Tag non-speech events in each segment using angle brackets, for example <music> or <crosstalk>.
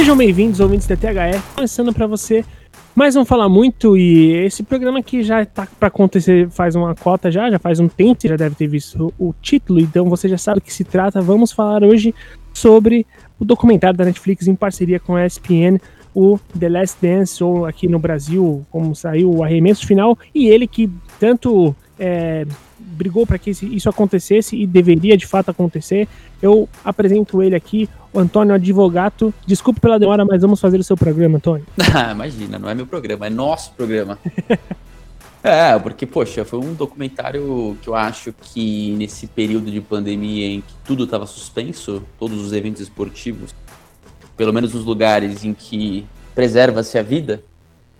Sejam bem-vindos, ouvintes da THE, começando para você mas não falar muito e esse programa que já tá para acontecer faz uma cota já, já faz um tempo, já deve ter visto o título, então você já sabe o que se trata. Vamos falar hoje sobre o documentário da Netflix em parceria com a ESPN, o The Last Dance, ou aqui no Brasil, como saiu o arremesso final, e ele que tanto é, brigou para que isso acontecesse e deveria de fato acontecer. Eu apresento ele aqui, o Antônio Advogato. Desculpe pela demora, mas vamos fazer o seu programa, Antônio. <laughs> Ah, imagina, não é meu programa, é nosso programa. <laughs> é, porque, poxa, foi um documentário que eu acho que nesse período de pandemia em que tudo estava suspenso, todos os eventos esportivos, pelo menos nos lugares em que preserva-se a vida,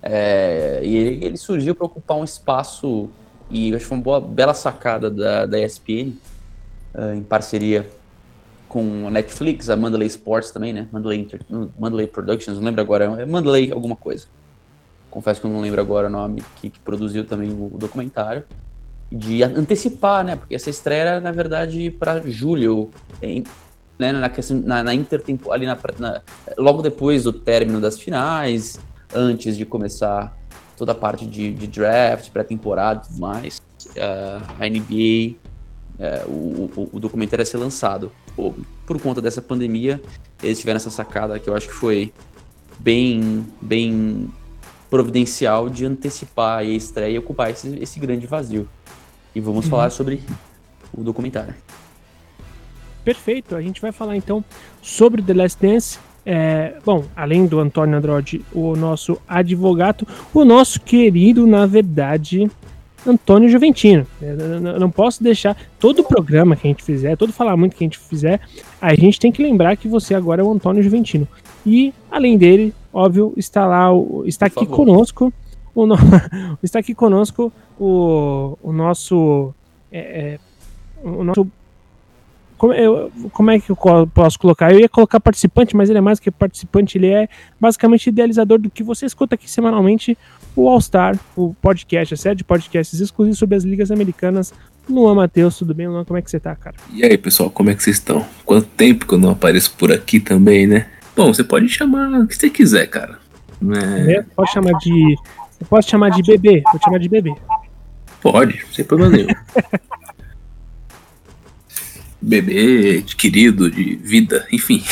é, e ele, ele surgiu para ocupar um espaço e acho que foi uma boa, bela sacada da, da ESPN, uh, eh, em parceria com a Netflix, a Mandalay Sports também, né? Mandalay, Inter, Mandalay Productions, não lembro agora, é Mandalay alguma coisa. Confesso que eu não lembro agora o nome, que, que produziu também o, documentário. De antecipar, né? Porque essa estreia era, na verdade, para julho, em, né? na, na, na intertempo, ali na, na, logo depois do término das finais, antes de começar toda a parte de, de draft, pré-temporada e tudo mais. Uh, a NBA, uh, é, o, o, o, documentário ia ser lançado. Por, por conta dessa pandemia, eles tiveram essa sacada que eu acho que foi bem, bem providencial de antecipar a estreia e ocupar esse, esse grande vazio. E vamos uhum. falar sobre o documentário. Perfeito, a gente vai falar então sobre The Last Dance, é, bom, além do Antônio Andrade, o nosso advogado, o nosso querido, na verdade, Antônio Juventino. Eu não posso deixar todo o programa que a gente fizer, todo falar muito que a gente fizer, a gente tem que lembrar que você agora é o Antônio Juventino. E além dele, óbvio, está lá, está aqui conosco, o no... <laughs> está aqui conosco o, o nosso é, é, o nosso como, eu, como é que eu posso colocar? Eu ia colocar participante, mas ele é mais que participante, ele é basicamente idealizador do que você escuta aqui semanalmente, o All Star, o podcast, a série de podcasts exclusivos sobre as ligas americanas. Luan Matheus, tudo bem, Luan? Como é que você tá, cara? E aí, pessoal, como é que vocês estão? Quanto tempo que eu não apareço por aqui também, né? Bom, você pode chamar o que você quiser, cara. É... É, pode chamar de. Você pode chamar de bebê, pode chamar de bebê. Pode, sem problema nenhum. <laughs> bebê, de querido, de vida, enfim.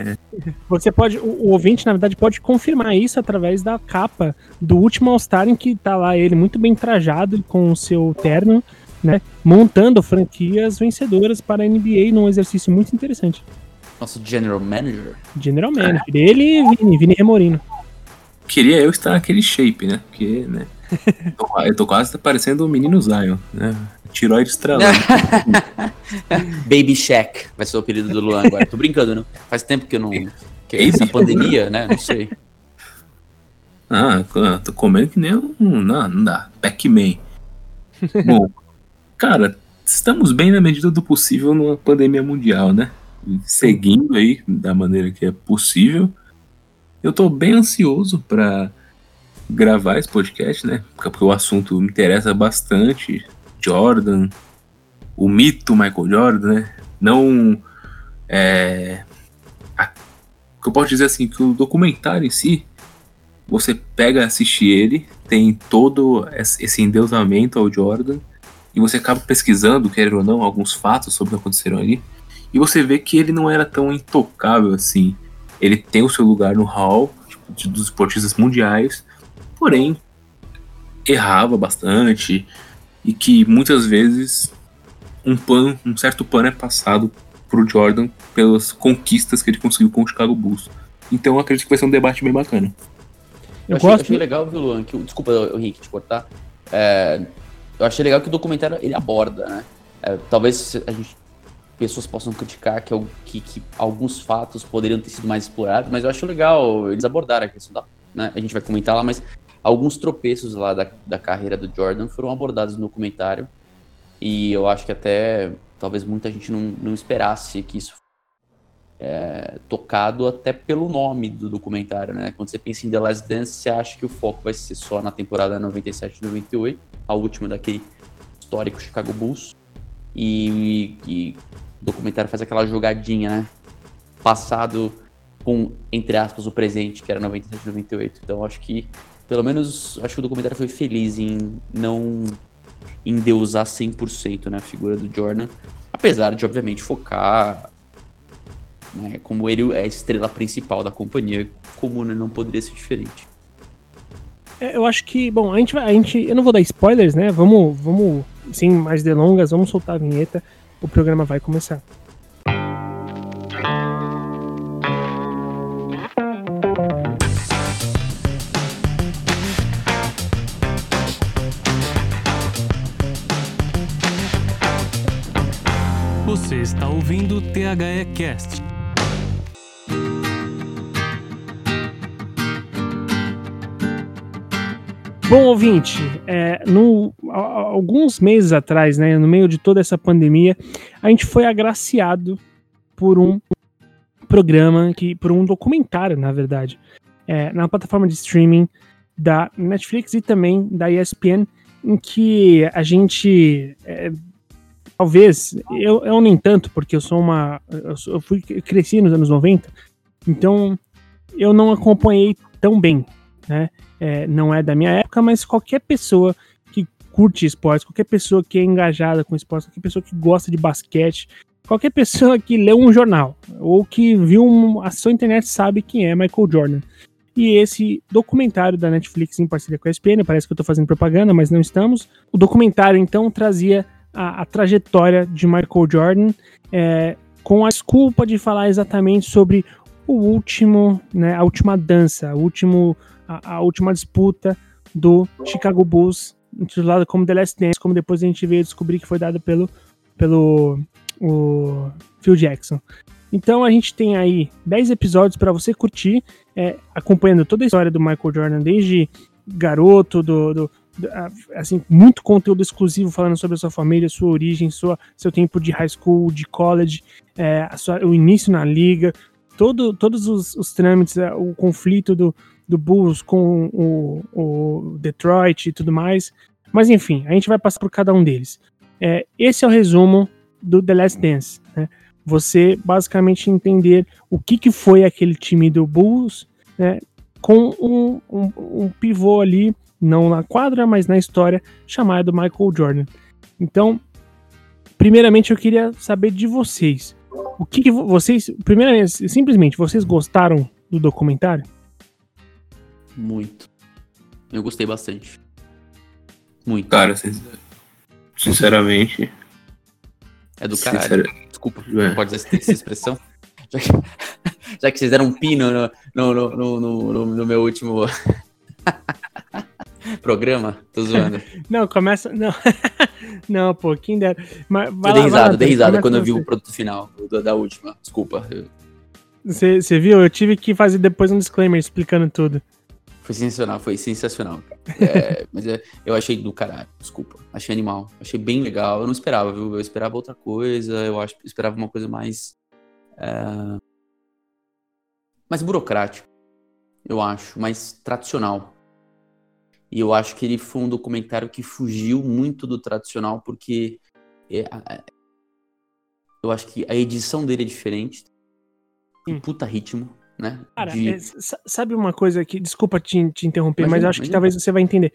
<laughs> Você pode, o, o, ouvinte, na verdade, pode confirmar isso através da capa do último All-Star, em que tá lá ele muito bem trajado com o seu terno, né? Montando franquias vencedoras para a NBA num exercício muito interessante. Nosso General Manager. General Manager. É. Ele e Vini, Vini Remorino. Queria eu estar naquele shape, né? Porque, né? Eu tô quase parecendo o menino Zion, né? Tiroide estrelado. <laughs> Baby Shack vai ser o apelido do Luan agora. Tô brincando, não? Faz tempo que eu não. Que é essa pandemia, né? Não sei. Ah, tô comendo que nem um. Não, não dá. Pac-Man. Bom, cara, estamos bem na medida do possível numa pandemia mundial, né? Seguindo aí da maneira que é possível. Eu tô bem ansioso para gravar esse podcast, né? Porque o assunto me interessa bastante. Jordan, o mito Michael Jordan, né? Não. É, a, eu posso dizer assim, que o documentário em si, você pega, assistir ele, tem todo esse endeusamento ao Jordan, e você acaba pesquisando, quer ou não, alguns fatos sobre o que aconteceram ali, e você vê que ele não era tão intocável assim. Ele tem o seu lugar no hall tipo, dos esportistas mundiais, porém errava bastante, e que muitas vezes um pano, um certo pano é passado pro Jordan pelas conquistas que ele conseguiu com o Chicago Bulls. Então eu acredito que vai ser um debate bem bacana. Eu, eu achei, gosto... achei legal, viu, Luan? Que, desculpa, Henrique, te cortar. É, eu achei legal que o documentário ele aborda, né? É, talvez a gente, pessoas possam criticar que, que, que, alguns fatos poderiam ter sido mais explorados, mas eu acho legal eles abordarem a questão da. Né? A gente vai comentar lá, mas alguns tropeços lá da, da carreira do Jordan foram abordados no documentário. E eu acho que até talvez muita gente não, não esperasse que isso é, tocado até pelo nome do documentário, né? Quando você pensa em The Last Dance, você acha que o foco vai ser só na temporada 97 98, a última daquele histórico Chicago Bulls. E, e, e o documentário faz aquela jogadinha, né? Passado com, entre aspas, o presente, que era 97 98. Então acho que, pelo menos, acho que o documentário foi feliz em não endeusar 100% né, a figura do Jordan, apesar de, obviamente, focar né, como ele é a estrela principal da companhia, como né, não poderia ser diferente. É, eu acho que, bom, a gente vai, a gente, eu não vou dar spoilers, né? Vamos, vamos, sem mais delongas, vamos soltar a vinheta. O programa vai começar. Está ouvindo o THE Cast. Bom, ouvinte, é, no, alguns meses atrás, né, no meio de toda essa pandemia, a gente foi agraciado por um programa, que, por um documentário, na verdade, é, na plataforma de streaming da Netflix e também da ESPN, em que a gente, é, talvez, eu, eu nem tanto, porque eu sou uma, eu, fui eu cresci nos anos 90, então eu não acompanhei tão bem, né? é, não é da minha época, mas qualquer pessoa que curte esportes, qualquer pessoa que é engajada com esportes, qualquer pessoa que gosta de basquete, qualquer pessoa que lê um jornal ou que viu um, a sua internet sabe quem é Michael Jordan. E esse documentário da Netflix em parceria com a ESPN, parece que eu estou fazendo propaganda, mas não estamos. O documentário então trazia a, a trajetória de Michael Jordan é, com a desculpa de falar exatamente sobre o último, né, a última dança, o último a, a última disputa do Chicago Bulls, intitulada como The Last Dance, como depois a gente veio descobrir que foi dada pelo, pelo o Phil Jackson. Então a gente tem aí 10 episódios para você curtir, é, acompanhando toda a história do Michael Jordan, desde garoto, do, do, assim, muito conteúdo exclusivo falando sobre a sua família, sua origem, sua, seu tempo de high school, de college, é, sua, o início na liga, todo, todos os, os trâmites, é, o conflito do, do Bulls com o, o Detroit e tudo mais. Mas enfim, a gente vai passar por cada um deles. É, esse é o resumo do The Last Dance. Né? Você basicamente entender o que, que foi aquele time do Bulls, né? com um, um, um, pivô ali, não na quadra, mas na história, chamado Michael Jordan. Então, primeiramente eu queria saber de vocês. O que, que vocês, primeiramente, simplesmente, vocês gostaram do documentário? Muito. Eu gostei bastante. Muito. Cara, sinceramente. É do caralho. Sincera... Desculpa, é. pode dizer essa expressão? <laughs> já, que, já que vocês deram um pino no, no, no, no, no meu último <laughs> <laughs> programa, tô zoando. <laughs> Não, começa. Não, <laughs> não pô, quem dera. Mas, eu dei risada, dei risada quando eu vi o produto final da, da última. Desculpa. Você viu? Eu tive que fazer depois um disclaimer explicando tudo. Foi sensacional, foi sensacional. É, mas é, eu achei do caralho, desculpa. Achei animal. Achei bem legal. Eu não esperava, viu? Eu esperava outra coisa. Eu acho, esperava uma coisa mais. É, mais burocrática. Eu acho. Mais tradicional. E eu acho que ele foi um documentário que fugiu muito do tradicional, porque. É, eu acho que a edição dele é diferente. Um puta ritmo né? Cara, de... é, sabe uma coisa que. Desculpa te, te interromper, mas, mas eu acho que talvez você vai entender.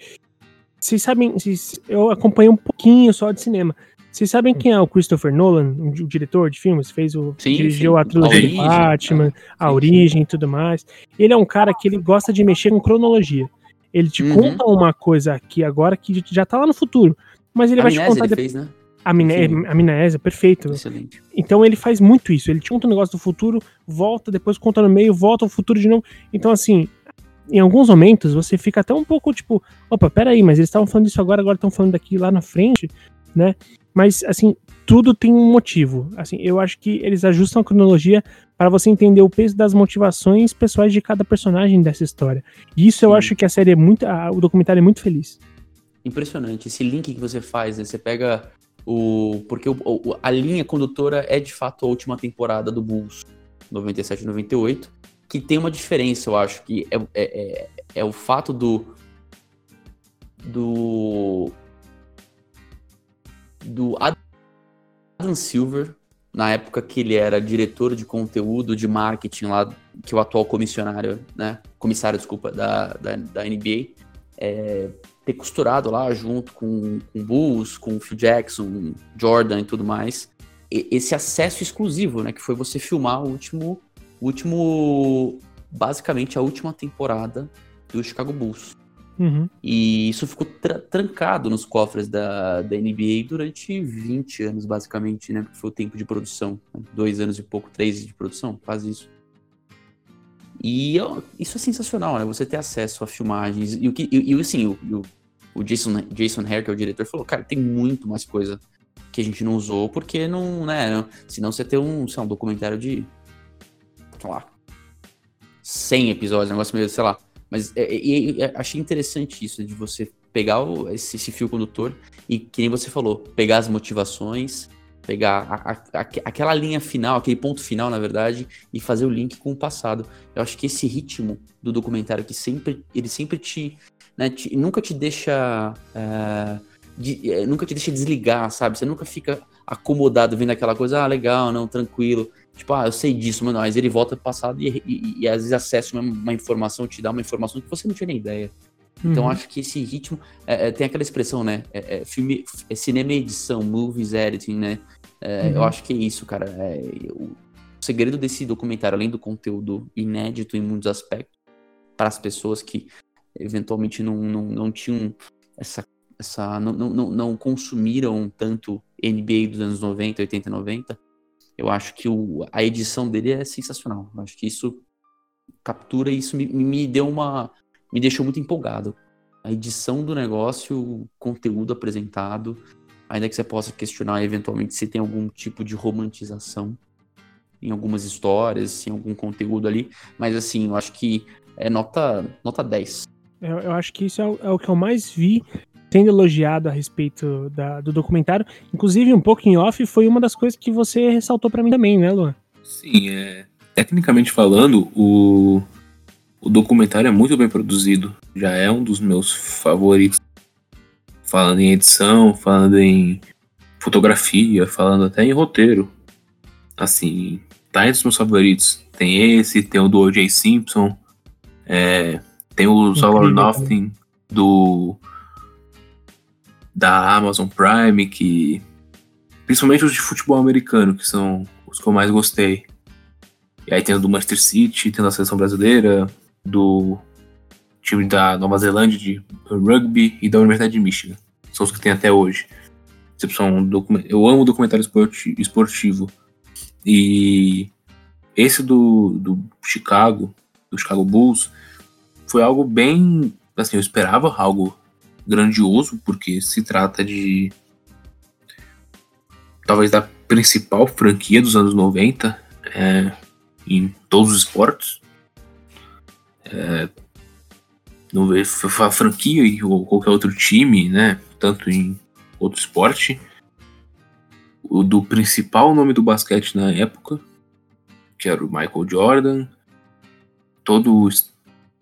Vocês sabem. Vocês, eu acompanhei um pouquinho só de cinema. Vocês sabem quem é o Christopher Nolan, o, diretor de filmes? Fez o. Sim, dirigiu sim. a trilogia do Batman, a origem e tudo mais. Ele é um cara que ele gosta de mexer com cronologia. Ele te uhum. conta uma coisa aqui agora que já tá lá no futuro. Mas ele a vai te contar. Ele fez, né? Amné amnésia, perfeito. Excelente. Então ele faz muito isso. Ele te conta um negócio do futuro, volta, depois conta no meio, volta ao futuro de novo. Então, assim, em alguns momentos você fica até um pouco tipo, opa, peraí, mas eles estavam falando disso agora, agora estão falando daqui lá na frente, né? Mas, assim, tudo tem um motivo. Assim, eu acho que eles ajustam a cronologia para você entender o peso das motivações pessoais de cada personagem dessa história. E isso Sim. eu acho que a série é muito. A, o documentário é muito feliz. Impressionante. Esse link que você faz, né? Você pega o, porque o, o, a linha condutora é de fato a última temporada do Bulls, 97 98, que tem uma diferença, eu acho, que é, é, é, é o fato do. do. do Adam Silver na época que ele era diretor de conteúdo de marketing lá, que o atual comissionário, né? Comissário, desculpa, da, da, da NBA, é, ter costurado lá junto com, com Bulls, com Phil Jackson, Jordan e tudo mais, e, esse acesso exclusivo, né? Que foi você filmar o último, o último, basicamente a última temporada do Chicago Bulls. Uhum. E isso ficou tra trancado nos cofres da, da NBA durante 20 anos, basicamente, né? Porque foi o tempo de produção. Né? Dois anos e pouco, três de produção, quase isso. E ó, isso é sensacional, né? Você ter acesso a filmagens. E, o que, e, e assim, o, o, Jason, Jason Hare, que é o diretor, falou: cara, tem muito mais coisa que a gente não usou, porque não, né? Senão você ter um, sei lá, um documentário de. sei lá. 100 episódios, um negócio meio, sei lá mas é, é, é, achei interessante isso, de você pegar o, esse, esse, fio condutor e, que nem você falou, pegar as motivações, pegar a, a, a, aquela linha final, aquele ponto final, na verdade, e fazer o link com o passado. Eu acho que esse ritmo do documentário, que sempre, ele sempre te, né, te nunca te deixa, é, de, é, nunca te deixa desligar, sabe? Você nunca fica acomodado vendo aquela coisa, ah, legal, não, tranquilo. Tipo, ah, eu sei disso, mano, mas ele volta pro passado e, e, e às vezes acessa uma, uma, informação, te dá uma informação que você não tinha nem ideia. Então, uhum. acho que esse ritmo. É, é, tem aquela expressão, né? É, é filme, é cinema e edição, movies editing, né? É, uhum. Eu acho que é isso, cara. O segredo desse documentário, além do conteúdo inédito em muitos aspectos, para as pessoas que eventualmente não, não, não tinham essa. essa não, não, não consumiram tanto NBA dos anos 90, 80 e 90 eu acho que o, a edição dele é sensacional. Eu acho que isso captura isso me, me deu uma me deixou muito empolgado. A edição do negócio, o conteúdo apresentado, ainda que você possa questionar eventualmente se tem algum tipo de romantização em algumas histórias, em algum conteúdo ali, mas assim, eu acho que é nota nota 10. Eu, eu acho que isso é o, é o que eu mais vi sendo elogiado a respeito da, do documentário. Inclusive, um pouco em off, foi uma das coisas que você ressaltou para mim também, né, Luan? Sim, é. Tecnicamente falando, o, o documentário é muito bem produzido. Já é um dos meus favoritos. Falando em edição, falando em fotografia, falando até em roteiro. Assim, tá entre os meus favoritos. Tem esse, tem o do O.J. Simpson, é, tem o Solar Nothing do da Amazon Prime, que. Principalmente os de futebol americano, que são os que eu mais gostei. E aí tem o do Manchester City, tem da seleção brasileira, do time da Nova Zelândia de rugby e da Universidade de Michigan. São os que tem até hoje. Eu amo documentário esportivo. E esse do, do Chicago, do Chicago Bulls, foi algo bem. Assim, eu esperava algo grandioso, porque se trata de. talvez da principal franquia dos anos 90 é, em todos os esportes. É, não a franquia ou qualquer outro time, né? Tanto em outro esporte. O do principal nome do basquete na época, que era o Michael Jordan. Todo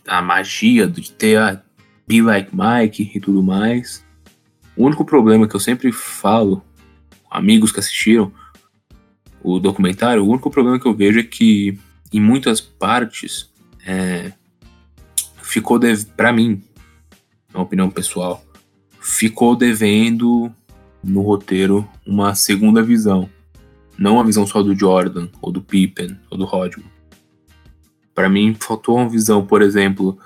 a magia de ter a Be Like Mike e tudo mais. O único problema que eu sempre falo, amigos que assistiram o documentário, o único problema que eu vejo é que em muitas partes é, ficou para mim, uma opinião pessoal, ficou devendo no roteiro uma segunda visão, não uma visão só do Jordan ou do Pippen ou do Rodman. Para mim faltou uma visão, por exemplo,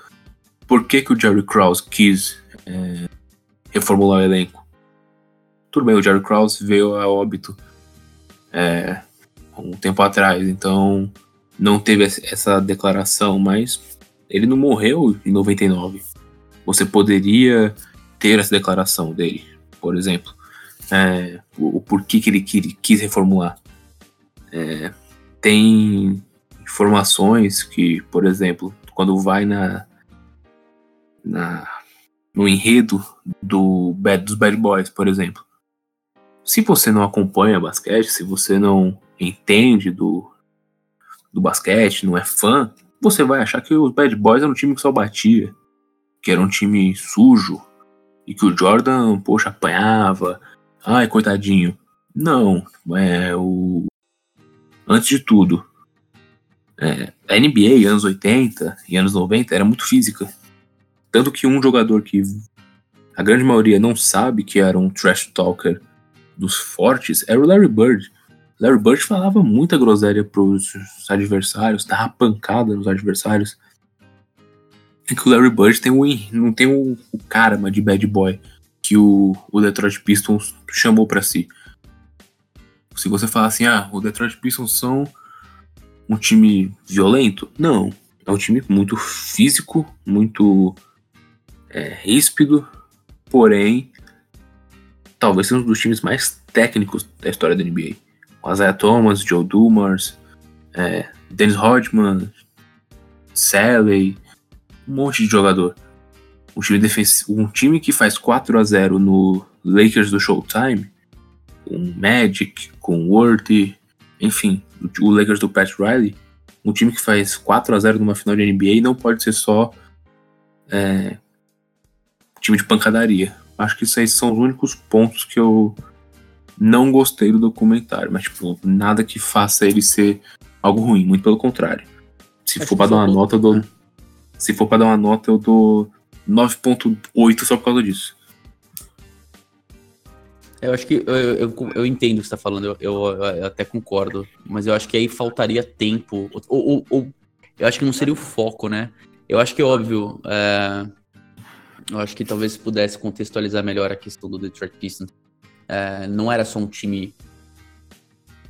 por que, que o Jerry Krause quis é, reformular o elenco. Tudo bem, o Jerry Krause veio a óbito é, um tempo atrás, então não teve essa declaração, mas ele não morreu em 99. Você poderia ter essa declaração dele, por exemplo. É, o, porquê que ele quis reformular. É, tem informações que, por exemplo, quando vai na, na, no enredo do bad, dos Bad Boys, por exemplo. Se você não acompanha basquete, se você não entende do, do basquete, não é fã, você vai achar que os Bad Boys eram um time que só batia, que era um time sujo, e que o Jordan, poxa, apanhava, ai, coitadinho. Não, é o antes de tudo, é, a NBA, anos 80 e anos 90, era muito física. Tanto que um jogador que a grande maioria não sabe que era um trash talker dos fortes era o Larry Bird. Larry Bird falava muita groselha pros adversários, dava pancada nos adversários. É que o Larry Bird tem o, não tem o, o karma de bad boy que o, o Detroit Pistons chamou para si. Se você falar assim, ah, o Detroit Pistons são um time violento, não. É um time muito físico, muito é, ríspido, porém, talvez seja um dos times mais técnicos da história da NBA. O Isaiah Thomas, Joe Dumars, é, Dennis Rodman, Sally, um monte de jogador. Um time, defensivo, um time que faz 4 a 0 no Lakers do Showtime, com Magic, com Worthy, enfim, o Lakers do Pat Riley, um time que faz 4 a 0 numa final de NBA não pode ser só é, time de pancadaria. Acho que esses são os únicos pontos que eu não gostei do documentário, mas tipo, nada que faça ele ser algo ruim, muito pelo contrário. Se Acho for para dar uma nota, eu dou se for para dar uma nota, eu dou 9.8 só por causa disso. Eu acho que eu, eu, eu entendo o que você está falando, eu, eu, eu, até concordo, mas eu acho que aí faltaria tempo, ou, ou, ou, eu acho que não seria o foco, né? Eu acho que é óbvio, é, eu acho que talvez pudesse contextualizar melhor a questão do Detroit Pistons. É, não era só um time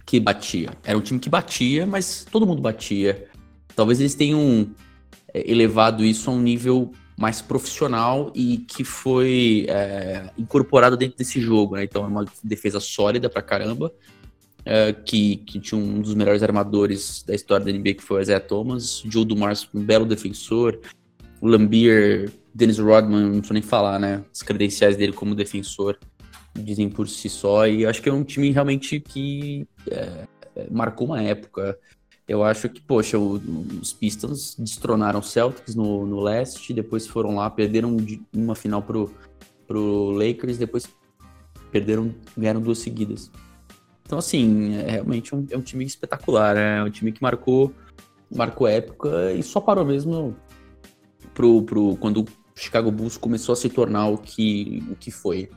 que batia, era um time que batia, mas todo mundo batia. Talvez eles tenham é, elevado isso a um nível mais profissional e que foi é, incorporado dentro desse jogo, né? Então é uma defesa sólida pra caramba, é, que, que tinha um dos melhores armadores da história da NBA, que foi o Isaiah Thomas, Joe Dumars, um belo defensor, Lambier, Dennis Rodman, não preciso nem falar, né? As credenciais dele como defensor dizem por si só, e acho que é um time realmente que é, é marcou uma época. Eu acho que, poxa, o, os Pistons destronaram os Celtics no, no leste, depois foram lá, perderam uma final pro, pro Lakers, depois perderam, ganharam duas seguidas. Então, assim, é realmente um, é um time espetacular, é um time que marcou, marcou época e só parou mesmo pro, pro, quando o Chicago Bulls começou a se tornar o que, o que foi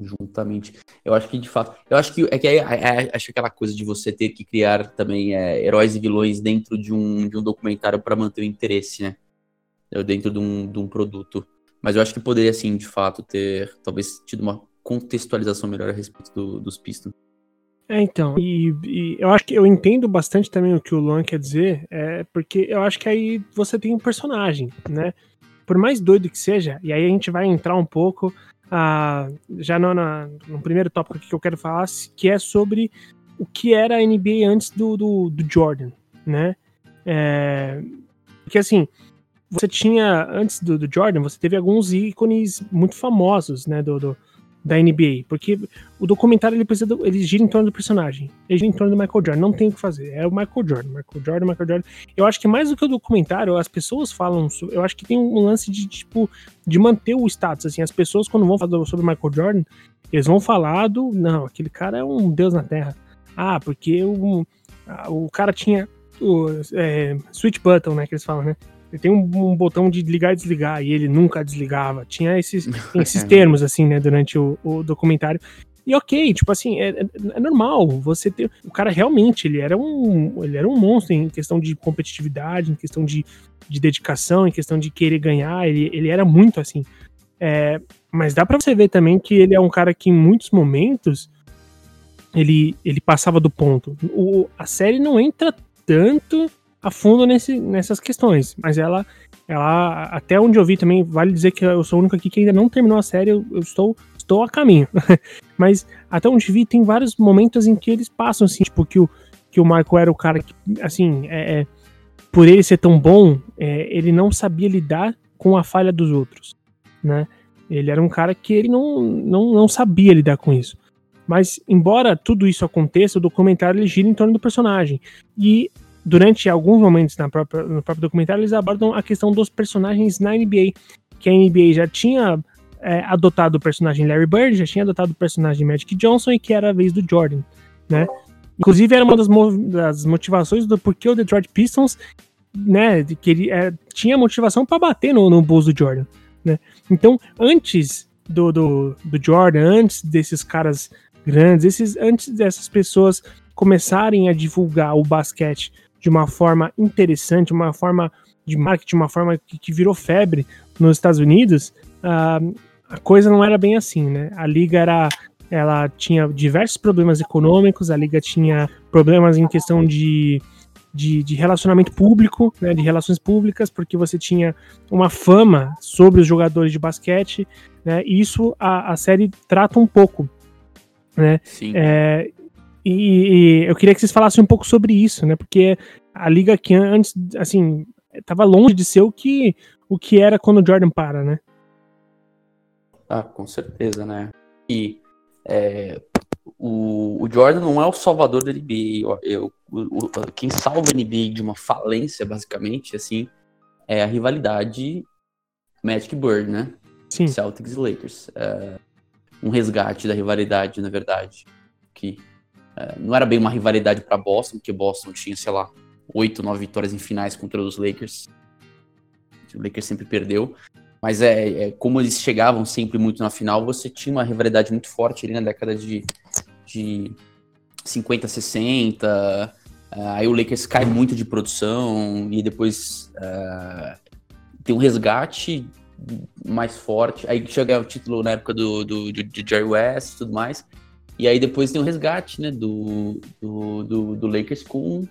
juntamente. Eu acho que de fato, eu acho que é que é, é, acho aquela coisa de você ter que criar também é, heróis e vilões dentro de um, de um documentário para manter o interesse, né? Dentro de um, de um produto. Mas eu acho que poderia, assim, de fato, ter talvez tido uma contextualização melhor a respeito do, dos Pistons. É, então, e, e, eu acho que eu entendo bastante também o que o Luan quer dizer, é porque eu acho que aí você tem um personagem, né? Por mais doido que seja, e aí a gente vai entrar um pouco ah, já no, na, no primeiro tópico que eu quero falar, que é sobre o que era a NBA antes do, do, do Jordan, né? É, porque assim, você tinha, antes do, do, Jordan, você teve alguns ícones muito famosos, né, do, do da NBA, porque o documentário ele precisa do, ele gira em torno do personagem, ele gira em torno do Michael Jordan, não tem o que fazer, é o Michael Jordan, Michael Jordan, Michael Jordan. Eu acho que mais do que o documentário, as pessoas falam, sobre, eu acho que tem um lance de tipo de manter o status, assim, as pessoas quando vão falar sobre Michael Jordan, eles vão falar do, não, aquele cara é um deus na terra. Ah, porque o, o cara tinha o é, switch button, né, que eles falam, né? Ele tem um, um, botão de ligar e desligar, e ele nunca desligava. Tinha esses, <laughs> esses termos, assim, né, durante o, o documentário. E ok, tipo assim, é, é, é, normal você ter. O cara realmente, ele era um. Ele era um monstro em questão de competitividade, em questão de, de dedicação, em questão de querer ganhar. Ele, ele era muito assim. É, mas dá para você ver também que ele é um cara que em muitos momentos ele, ele passava do ponto. O, a série não entra tanto a fundo nesse, nessas questões, mas ela, ela, até onde eu vi também, vale dizer que eu sou o único aqui que ainda não terminou a série, eu, eu estou, estou a caminho. <laughs> mas até onde vi, tem vários momentos em que eles passam, assim, tipo, que o, que o Michael era o cara que, assim, é, é por ele ser tão bom, é, ele não sabia lidar com a falha dos outros, né? Ele era um cara que ele não, não, não sabia lidar com isso. Mas, embora tudo isso aconteça, o documentário ele gira em torno do personagem. E durante alguns momentos na própria, no próprio documentário, eles abordam a questão dos personagens na NBA. Que a NBA já tinha é, adotado o personagem Larry Bird, já tinha adotado o personagem Magic Johnson e que era a vez do Jordan, né? Inclusive, era uma das, das motivações do porquê o Detroit Pistons né, queria, é, tinha motivação para bater no, no Bulls do Jordan. Né? Então, antes do, do, do Jordan, antes desses caras grandes, esses, antes dessas pessoas começarem a divulgar o basquete de uma forma interessante, uma forma de marketing, uma forma que, que virou febre nos Estados Unidos, uh, a coisa não era bem assim, né? A liga era, ela tinha diversos problemas econômicos, a liga tinha problemas em questão de, de, de relacionamento público, né, de relações públicas, porque você tinha uma fama sobre os jogadores de basquete, né? E isso a, a série trata um pouco, né? Sim. É, e, e, eu queria que vocês falassem um pouco sobre isso, né? Porque a liga que antes, assim, estava longe de ser o que, o que era quando o Jordan para, né? Ah, com certeza, né? E é, o, o, Jordan não é o salvador da NBA. Eu, eu, o, quem salva a NBA de uma falência, basicamente, assim, é a rivalidade Magic Bird, né? Sim. Celtics e Lakers. É, um resgate da rivalidade, na verdade. Que não era bem uma rivalidade para Boston, porque Boston tinha, sei lá, oito, nove vitórias em finais contra os Lakers. O Lakers sempre perdeu. Mas é, é, como eles chegavam sempre muito na final, você tinha uma rivalidade muito forte ali na década de, de 50, 60. Uh, aí o Lakers cai muito de produção e depois uh, tem um resgate mais forte. Aí chega o título na época do, do, de, de Jerry West e tudo mais. E aí depois tem o resgate, né, do, do, do, do Lakers com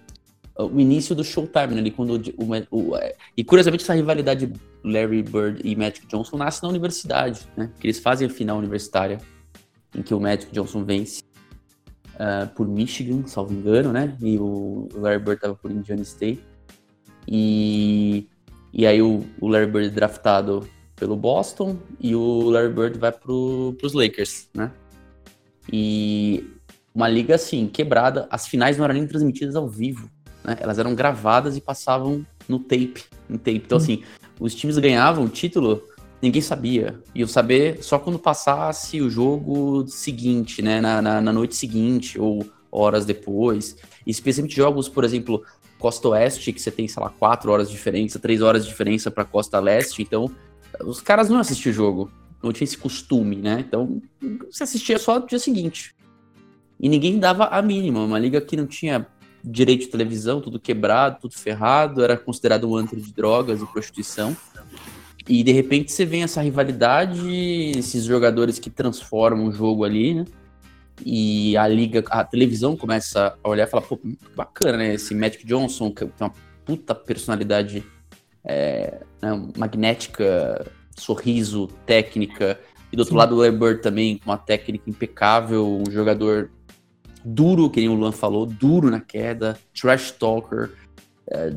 o início do Showtime, né, ali quando o, o, o, é, e curiosamente essa rivalidade Larry Bird e Magic Johnson nasce na universidade, né, que eles fazem a final universitária em que o Magic Johnson vence uh, por Michigan, salvo engano, né, e o Larry Bird estava por Indiana State e e aí o, o Larry Bird é draftado pelo Boston e o Larry Bird vai para os Lakers, né? E uma liga assim, quebrada. As finais não eram nem transmitidas ao vivo, né? Elas eram gravadas e passavam no tape, no tape. Então, hum. assim, os times ganhavam o título, ninguém sabia. E eu saber só quando passasse o jogo seguinte, né? Na, na, na noite seguinte ou horas depois. E especialmente jogos, por exemplo, Costa Oeste, que você tem, sei lá, quatro horas de diferença, três horas de diferença para Costa Leste. Então, os caras não assistiam o jogo. Não tinha esse costume, né? Então, você assistia só no dia seguinte. E ninguém dava a mínima. Uma liga que não tinha direito de televisão, tudo quebrado, tudo ferrado, era considerado um antro de drogas e prostituição. E de repente você vê essa rivalidade, esses jogadores que transformam o jogo ali, né? E a liga, a televisão começa a olhar e falar, pô, bacana, né? Esse Magic Johnson, que tem uma puta personalidade é, né, magnética, sorriso, técnica. E do outro Sim. lado o Larry também, com uma técnica impecável, um jogador duro, que nem o Luan falou, duro na queda, trash talker, é,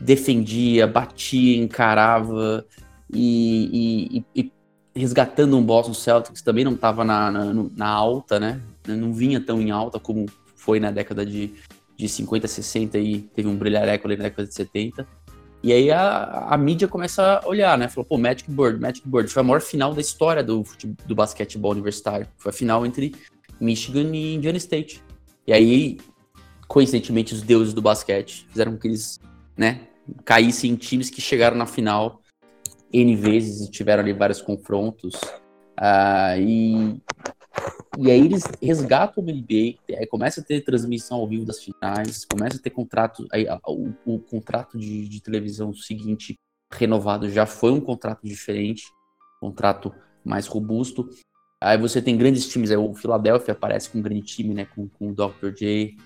defendia, batia, encarava e, e, e, resgatando um Boston Celtics também não estava na, na, na, alta, né? Não vinha tão em alta como foi na década de, de 50, 60 e teve um brilhareco ali na década de 70. E aí a, a mídia começa a olhar, né? Falou, pô, Magic Bird, Magic Bird. Foi a maior final da história do, do basquetebol universitário. Foi a final entre Michigan e Indiana State. E aí, coincidentemente, os deuses do basquete fizeram com que eles, né, caíssem em times que chegaram na final N vezes e tiveram ali vários confrontos. Uh, e e aí eles resgatam o NBA, começa a ter transmissão ao vivo das finais, começa a ter contrato, aí, o, o contrato de, de, televisão seguinte renovado já foi um contrato diferente, contrato mais robusto. Aí você tem grandes times, aí o Philadelphia aparece com um grande time, né, com, com o Dr. J,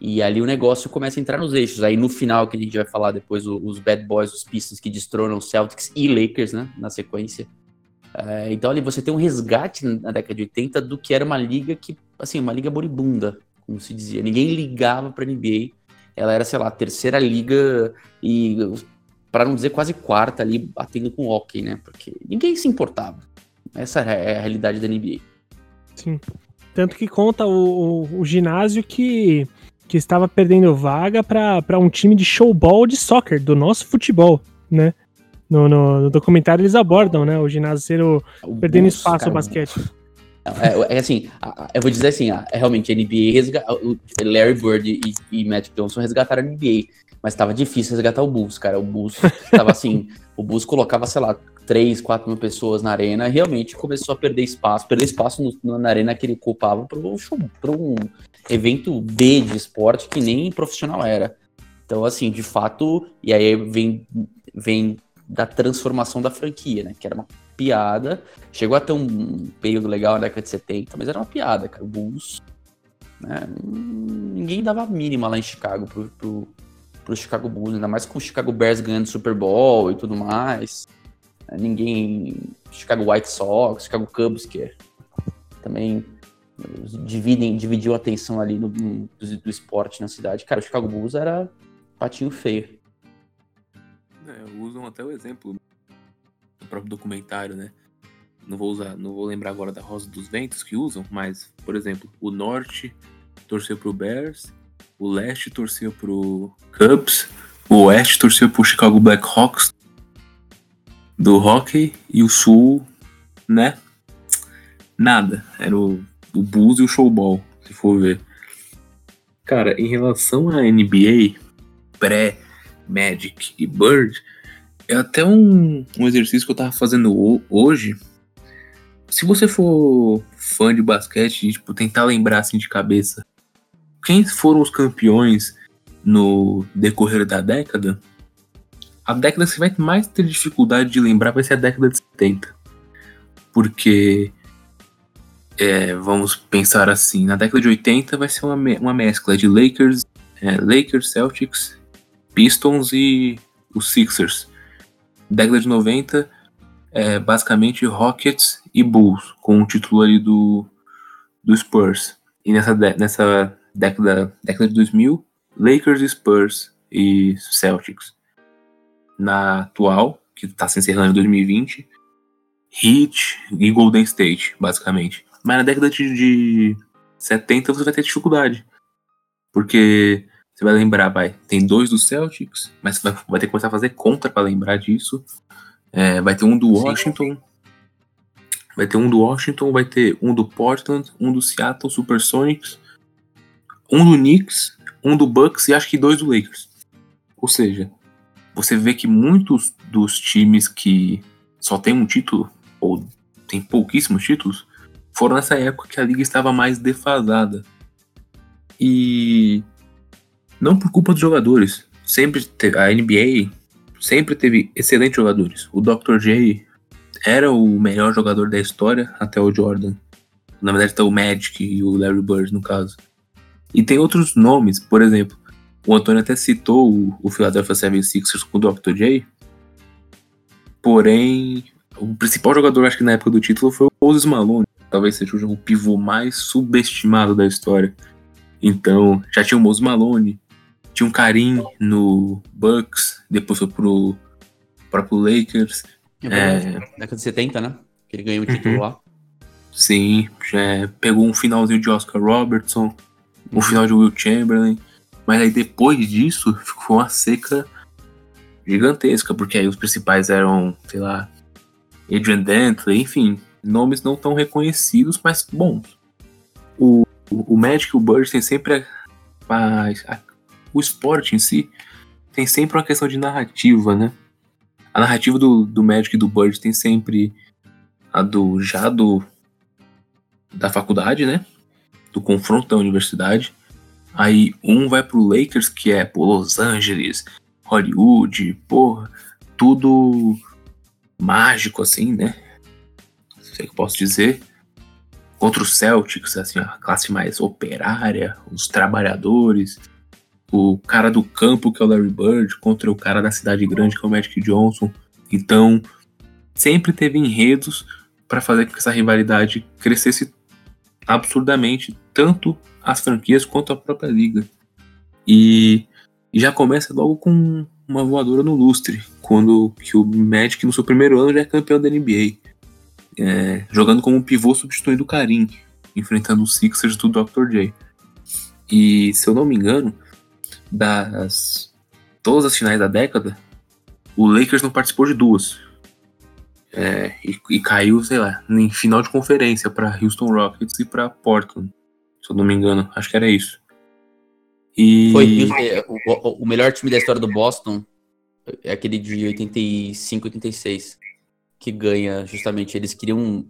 e ali o negócio começa a entrar nos eixos. Aí no final, que a gente vai falar depois, os Bad Boys, os Pistons que destronam Celtics e Lakers, né, na sequência. É, então ali você tem um resgate na década de 80 do que era uma liga que, assim, uma liga moribunda, como se dizia. Ninguém ligava para NBA. Ela era, sei lá, a terceira liga e, para não dizer quase quarta ali, batendo com o hockey, né? Porque ninguém se importava. Essa é a realidade da NBA. Sim. Tanto que conta o, o, o ginásio que, que estava perdendo vaga para um time de showball de soccer, do nosso futebol, né? No, no, no, documentário eles abordam, né? O ginásio ser o, o perdendo espaço ao basquete. É, é assim, eu vou dizer assim, é, realmente a NBA resga... Larry Bird e, e Matt Johnson resgataram a NBA, mas tava difícil resgatar o Bulls, cara. O Bulls tava assim, o Bulls colocava, sei lá, 3, 4 mil pessoas na arena, realmente começou a perder espaço, perder espaço no, na arena que ele ocupava para um, um evento B de esporte que nem profissional era. Então, assim, de fato, e aí vem, vem da transformação da franquia, né? Que era uma piada. Chegou a ter um período legal na década de 70, mas era uma piada, cara. O Bulls. Né? Ninguém dava a mínima lá em Chicago pro, pro, pro Chicago Bulls, ainda mais com o Chicago Bears ganhando Super Bowl e tudo mais. Ninguém. Chicago White Sox, Chicago Cubs, que é, também dividem, dividiu a atenção ali no do, do, esporte na cidade. Cara, o Chicago Bulls era patinho feio. Usam até o exemplo do próprio documentário, né? Não vou usar, não vou lembrar agora da Rosa dos Ventos que usam, mas, por exemplo, o Norte torceu pro Bears, o Leste torceu pro Cubs, o Oeste torceu pro Chicago Blackhawks do hockey e o Sul, né? Nada. Era o, o Bulls e o Showball, se for ver. Cara, em relação à NBA, pré, Magic e Bird, é até um, um exercício que eu tava fazendo hoje. Se você for fã de basquete, tipo, tentar lembrar assim de cabeça quem foram os campeões no decorrer da década, a década que você vai mais ter dificuldade de lembrar vai ser a década de 70. Porque, é, vamos pensar assim, na década de 80 vai ser uma, uma mescla de Lakers, é, Lakers, Celtics, Pistons e os Sixers década de 90, é basicamente Rockets e Bulls, com o título ali do, do Spurs. E nessa, nessa década, década de 2000, Lakers, Spurs e Celtics. Na atual, que está se encerrando em 2020, Heat e Golden State, basicamente. Mas na década de, de 70 você vai ter dificuldade. Porque você vai lembrar, vai, tem dois do Celtics, mas vai, vai ter que começar a fazer conta para lembrar disso. É, vai ter um do Washington. Sim. Vai ter um do Washington, vai ter um do Portland, um do Seattle Supersonics, um do Knicks, um do Bucks e acho que dois do Lakers. Ou seja, você vê que muitos dos times que só tem um título, ou tem pouquíssimos títulos, foram nessa época que a liga estava mais defasada. E não por culpa dos jogadores. Sempre teve, a NBA sempre teve excelentes jogadores. O Dr. J era o melhor jogador da história até o Jordan. Na verdade, tá o Magic e o Larry Bird, no caso. E tem outros nomes, por exemplo, o Antônio até citou o, o Philadelphia 76ers com o Dr. J. Porém, o principal jogador, acho que na época do título, foi o Moses Malone. Talvez seja o pivô mais subestimado da história. Então, já tinha o Moses Malone, tinha um Karim no Bucks, depois foi pro próprio Lakers. É, é... Década de 70, né? Que ele ganhou o título uhum. lá. Sim, já pegou um finalzinho de Oscar Robertson, um final de Will Chamberlain. Mas aí depois disso <laughs> ficou uma seca gigantesca, porque aí os principais eram, sei lá, Adrian Dantley, enfim, nomes não tão reconhecidos, mas bons. O, o, Magic e o Bird tem sempre a, a, o esporte em si tem sempre uma questão de narrativa, né? A narrativa do, do Magic e do Bird tem sempre a do já do da faculdade, né? Do confronto da universidade. Aí um vai pro Lakers, que é pô, Los Angeles, Hollywood, porra, tudo mágico assim, né? Sei que eu posso dizer. Contra os Celtics, assim, a classe mais operária, os trabalhadores o cara do campo, que é o Larry Bird, contra o cara da cidade grande, que é o Magic Johnson. Então, sempre teve enredos para fazer com que essa rivalidade crescesse absurdamente, tanto as franquias quanto a própria liga. E, já começa logo com uma voadora no lustre, quando que o Magic no seu primeiro ano já é campeão da NBA, é, jogando como pivô substituindo o Karim, enfrentando os Sixers do Dr. J. E se eu não me engano, das todas as finais da década, o Lakers não participou de duas. É, e, e caiu, sei lá, em final de conferência para Houston Rockets e para Portland. Se eu não me engano, acho que era isso. E Foi o, o- o melhor time da história do Boston, é aquele de 85, 86, que ganha justamente. Eles queriam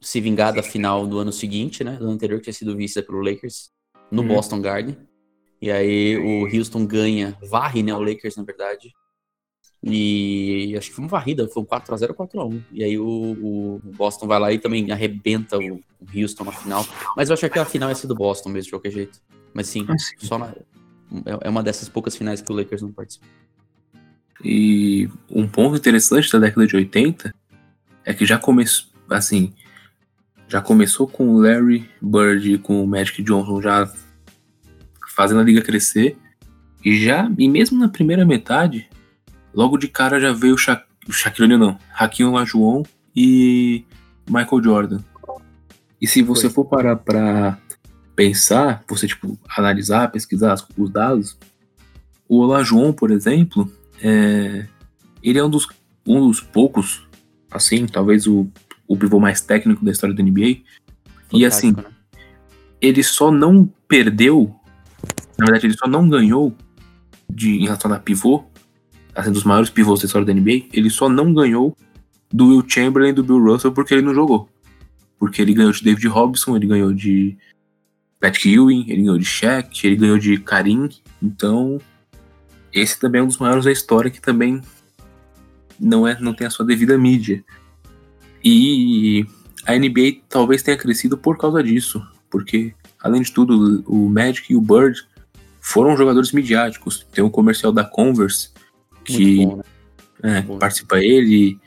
se vingar da final do ano seguinte, né? Do ano anterior, que tinha sido vista pelo Lakers, no Uhum. Boston Garden. E aí o Houston ganha, varre, né? O Lakers, na verdade. E acho que foi uma varrida, foi um 4x0 4x1. E aí o, o Boston vai lá e também arrebenta o, o Houston na final. Mas eu acho que a final ia ser do Boston mesmo, de qualquer jeito. Mas sim, assim, só na, é- é uma dessas poucas finais que o Lakers não participa. E um ponto interessante da década de 80 é que já começou, assim, já começou com o Larry Bird e com o Magic Johnson já fazendo a liga crescer. E já, e mesmo na primeira metade, logo de cara já veio o, Sha o Shaquille não, Hakim Olajuwon e Michael Jordan. E se você for parar pra pensar, você tipo analisar, pesquisar os dados, o Olajuwon, por exemplo, é, ele é um dos, um dos poucos, assim, talvez o, o pivô mais técnico da história da NBA. E assim, Fantástico, né? ele só não perdeu, na verdade, ele só não ganhou de, em relação a pivô, assim, dos maiores pivôs da história da NBA, ele só não ganhou do Will Chamberlain e do Bill Russell porque ele não jogou. Porque ele ganhou de David Robinson, ele ganhou de Patrick Ewing, ele ganhou de Shaq, ele ganhou de Karim, então esse também é um dos maiores da história que também não é não tem a sua devida mídia. E a NBA talvez tenha crescido por causa disso, porque além de tudo, o Magic e o Bird foram jogadores midiáticos. Tem um comercial da Converse que bom, né? é, participa ele,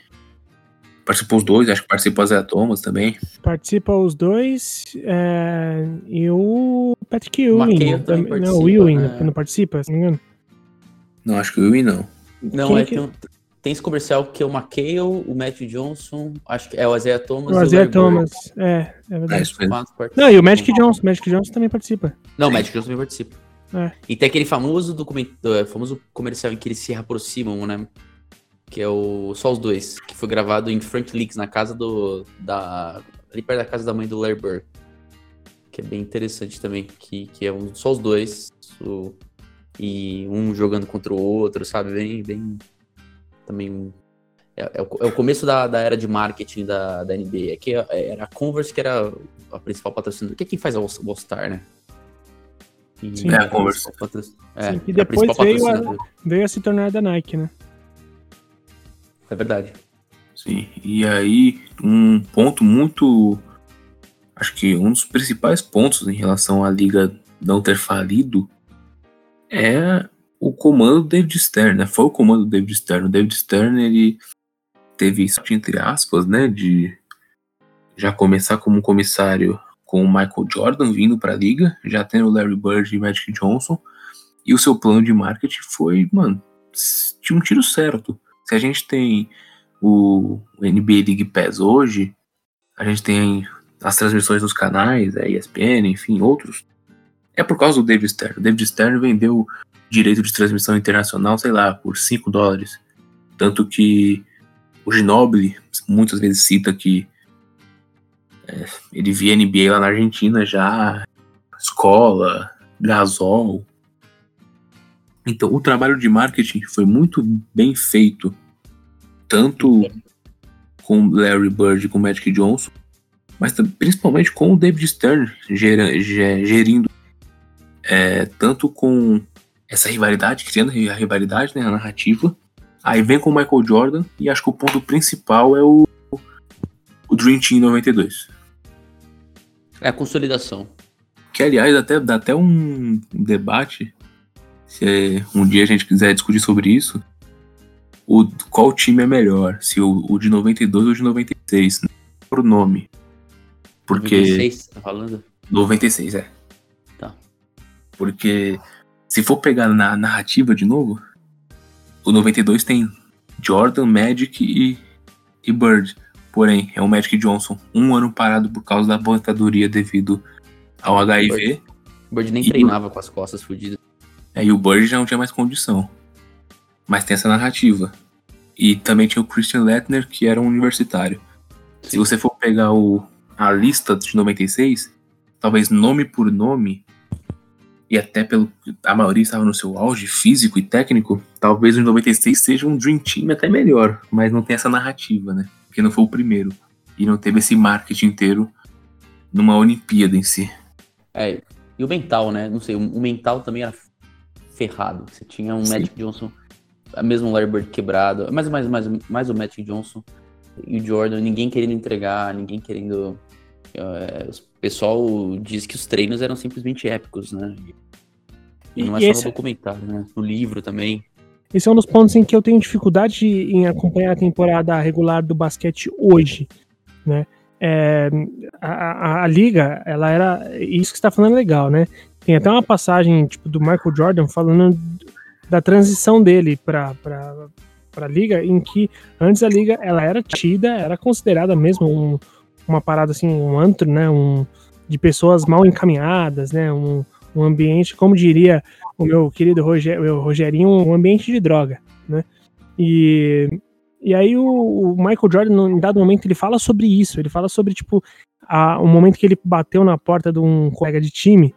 participou os dois, acho que participa a Zé Thomas também. Participa os dois é, e o Patrick Ewing. McHale também Não, participa, o Ewing né? não participa, se não me engano. Não, acho que o Ewing não. Não, Quem é, que- tem, um- tem esse comercial que é o McHale, o Matt Johnson, acho que é o Isaiah Thomas O e o Isaiah Bird. Thomas. É, é É verdade. participam. Não, e o Magic Johnson. O Magic Johnson também participa. Não, o Magic Johnson também participa. É. E tem aquele famoso documento, é, famoso comercial em que eles se aproximam, né? Que é o Só os Dois, que foi gravado em Frank Leaks, na casa do. Da, ali perto da casa da mãe do Larry Bird. Que é bem interessante também. Que, que é um, só os dois. o- e um jogando contra o outro, sabe? Bem. bem também. É, é o, é o começo da, da era de marketing da, da NBA. É que era a Converse que era a principal patrocinadora. Que é quem faz o All-Star, né? E- Sim. É a Converse. É, Sim, e é a depois principal veio a-. Veio a se tornar da Nike, né? É verdade. Sim, e aí um ponto muito. Acho que um dos principais pontos em relação à liga não ter falido é o comando do David Stern, né? Foi o comando do David Stern. O David Stern, ele teve sorte, entre aspas, né? De já começar como comissário com o Michael Jordan vindo para a liga, já tendo o Larry Bird e Magic Johnson, e o seu plano de marketing foi, mano, tinha um tiro certo. Se a gente tem o NBA League Pass hoje, a gente tem as transmissões nos canais, a ESPN, enfim, outros. É por causa do David Stern. O David Stern vendeu direito de transmissão internacional, sei lá, por 5 dólares. Tanto que o Ginobili muitas vezes cita que é, ele via NBA lá na Argentina já, escola, gasol. Então, o trabalho de marketing foi muito bem feito tanto com Larry Bird e com Magic Johnson, mas principalmente com o David Stern gera- ge- gerindo é, tanto com essa rivalidade, criando a rivalidade, né, a narrativa. Aí vem com o Michael Jordan e acho que o ponto principal é o, o Dream Team 92. É a consolidação. Que, aliás, até, dá até um debate, se um dia a gente quiser discutir sobre isso, o, qual time é melhor, se o, o de 92 ou o de 96, né? por nome. Porque... 96, tá falando? 96, é. Tá. Porque se for pegar na narrativa de novo, o 92 tem Jordan, Magic e, e Bird. Porém, é o Magic Johnson um ano parado por causa da aposentadoria devido ao HIV. O Bird nem E o- treinava com as costas fodidas. Aí o Bird já não tinha mais condição. Mas tem essa narrativa. E também tinha o Christian Lettner, que era um universitário. Se você for pegar o, a lista de 96, talvez nome por nome, e até pelo a maioria estava no seu auge físico e técnico, talvez o 96 seja um Dream Team até melhor, mas não tem essa narrativa, né? Porque não foi o primeiro. E não teve esse marketing inteiro numa Olimpíada em si. É, e o mental, né? Não sei, o mental também era ferrado. Você tinha um Sim. Magic Johnson, mesmo o Larry Bird quebrado, mais, mais, mais, mais o Magic Johnson e o Jordan, ninguém querendo entregar, ninguém querendo. É, o pessoal diz que os treinos eram simplesmente épicos, né? E não é só esse... no documentário, né? No livro também. Esse é um dos pontos em que eu tenho dificuldade em acompanhar a temporada regular do basquete hoje, né? É, a, a, a, liga, ela era. Isso que está falando é legal, né? Tem até uma passagem tipo, do Michael Jordan falando da transição dele para a liga, em que antes a liga ela era tida, era considerada mesmo um, uma parada assim, um antro, né? Um, de pessoas mal encaminhadas, né? Um, um ambiente, como diria o meu querido Roger, meu Rogerinho, um ambiente de droga, né? E, e aí o, o, Michael Jordan, em dado momento, ele fala sobre isso, ele fala sobre, tipo, a, o momento que ele bateu na porta de um colega de time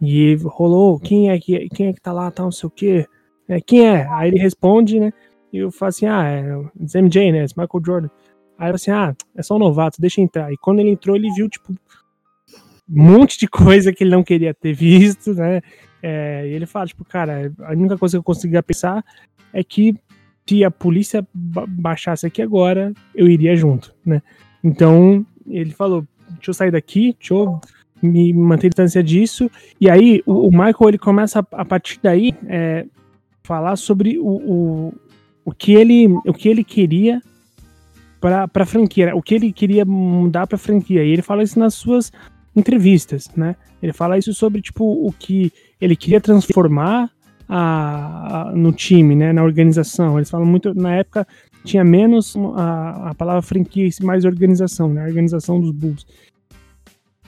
e rolou, quem é que, quem é que tá lá, tá, não sei o quê, é, quem é? Aí ele responde, né, e eu falo assim, ah, é MJ, né, é Michael Jordan. Aí eu assim, ah, é só um novato, deixa entrar. E quando ele entrou, ele viu, tipo, um monte de coisa que ele não queria ter visto, né, é, e ele fala, tipo, cara, a única coisa que eu conseguia pensar é que se a polícia baixasse aqui agora, eu iria junto, né? Então, ele falou, deixa eu sair daqui, deixa eu me manter distância disso. E aí, o, o Michael, ele começa, a, a partir daí, é, falar sobre o, o, o, que ele, o que ele queria para a franquia, o que ele queria mudar para a franquia. E ele fala isso nas suas entrevistas, né? Ele fala isso sobre, tipo, o que ele queria transformar a, a, no time, né, na organização. Eles falam muito, na época tinha menos a, a palavra franquia e mais organização, né, a organização dos Bulls.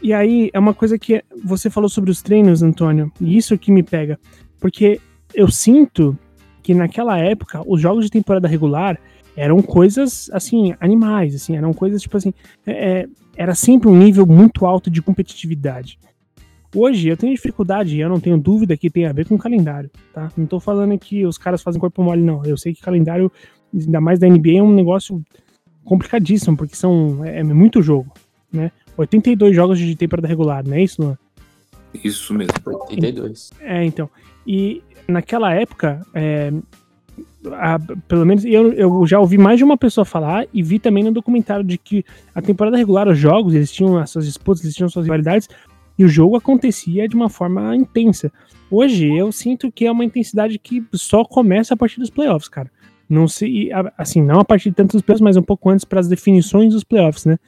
E aí é uma coisa que você falou sobre os treinos, Antônio, e isso que me pega, porque eu sinto que naquela época os jogos de temporada regular eram coisas assim animais, assim, eram coisas tipo assim, é, é era sempre um nível muito alto de competitividade. Hoje eu tenho dificuldade, e eu não tenho dúvida que tem a ver com o calendário, tá? Não tô falando que os caras fazem corpo mole, não. Eu sei que calendário, ainda mais da NBA, é um negócio complicadíssimo, porque são é, é muito jogo, né? 82 jogos de temporada regular, não é isso, Luan? Isso mesmo. 82. É, então. E naquela época, é, a, pelo menos eu, eu já ouvi mais de uma pessoa falar e vi também no documentário de que a temporada regular, os jogos, eles tinham as suas disputas, eles tinham suas rivalidades, e o jogo acontecia de uma forma intensa. Hoje eu sinto que é uma intensidade que só começa a partir dos playoffs, cara. Não sei, assim, não a partir de tantos playoffs, mas um pouco antes para as definições dos playoffs, né?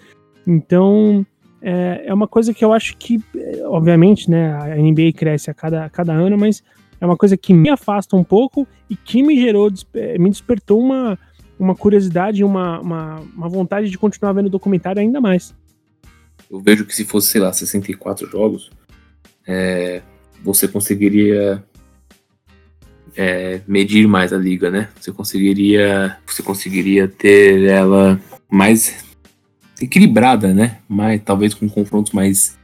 Então, é, é, uma coisa que eu acho que, obviamente, né, a NBA cresce a cada, a cada ano, mas é uma coisa que me afasta um pouco e que me gerou, me despertou uma, uma curiosidade, uma, uma, uma vontade de continuar vendo o documentário ainda mais. Eu vejo que se fosse, sei lá, 64 jogos, é, você conseguiria é, medir mais a liga, né? Você conseguiria, você conseguiria ter ela mais equilibrada, né? Mais, talvez com confrontos mais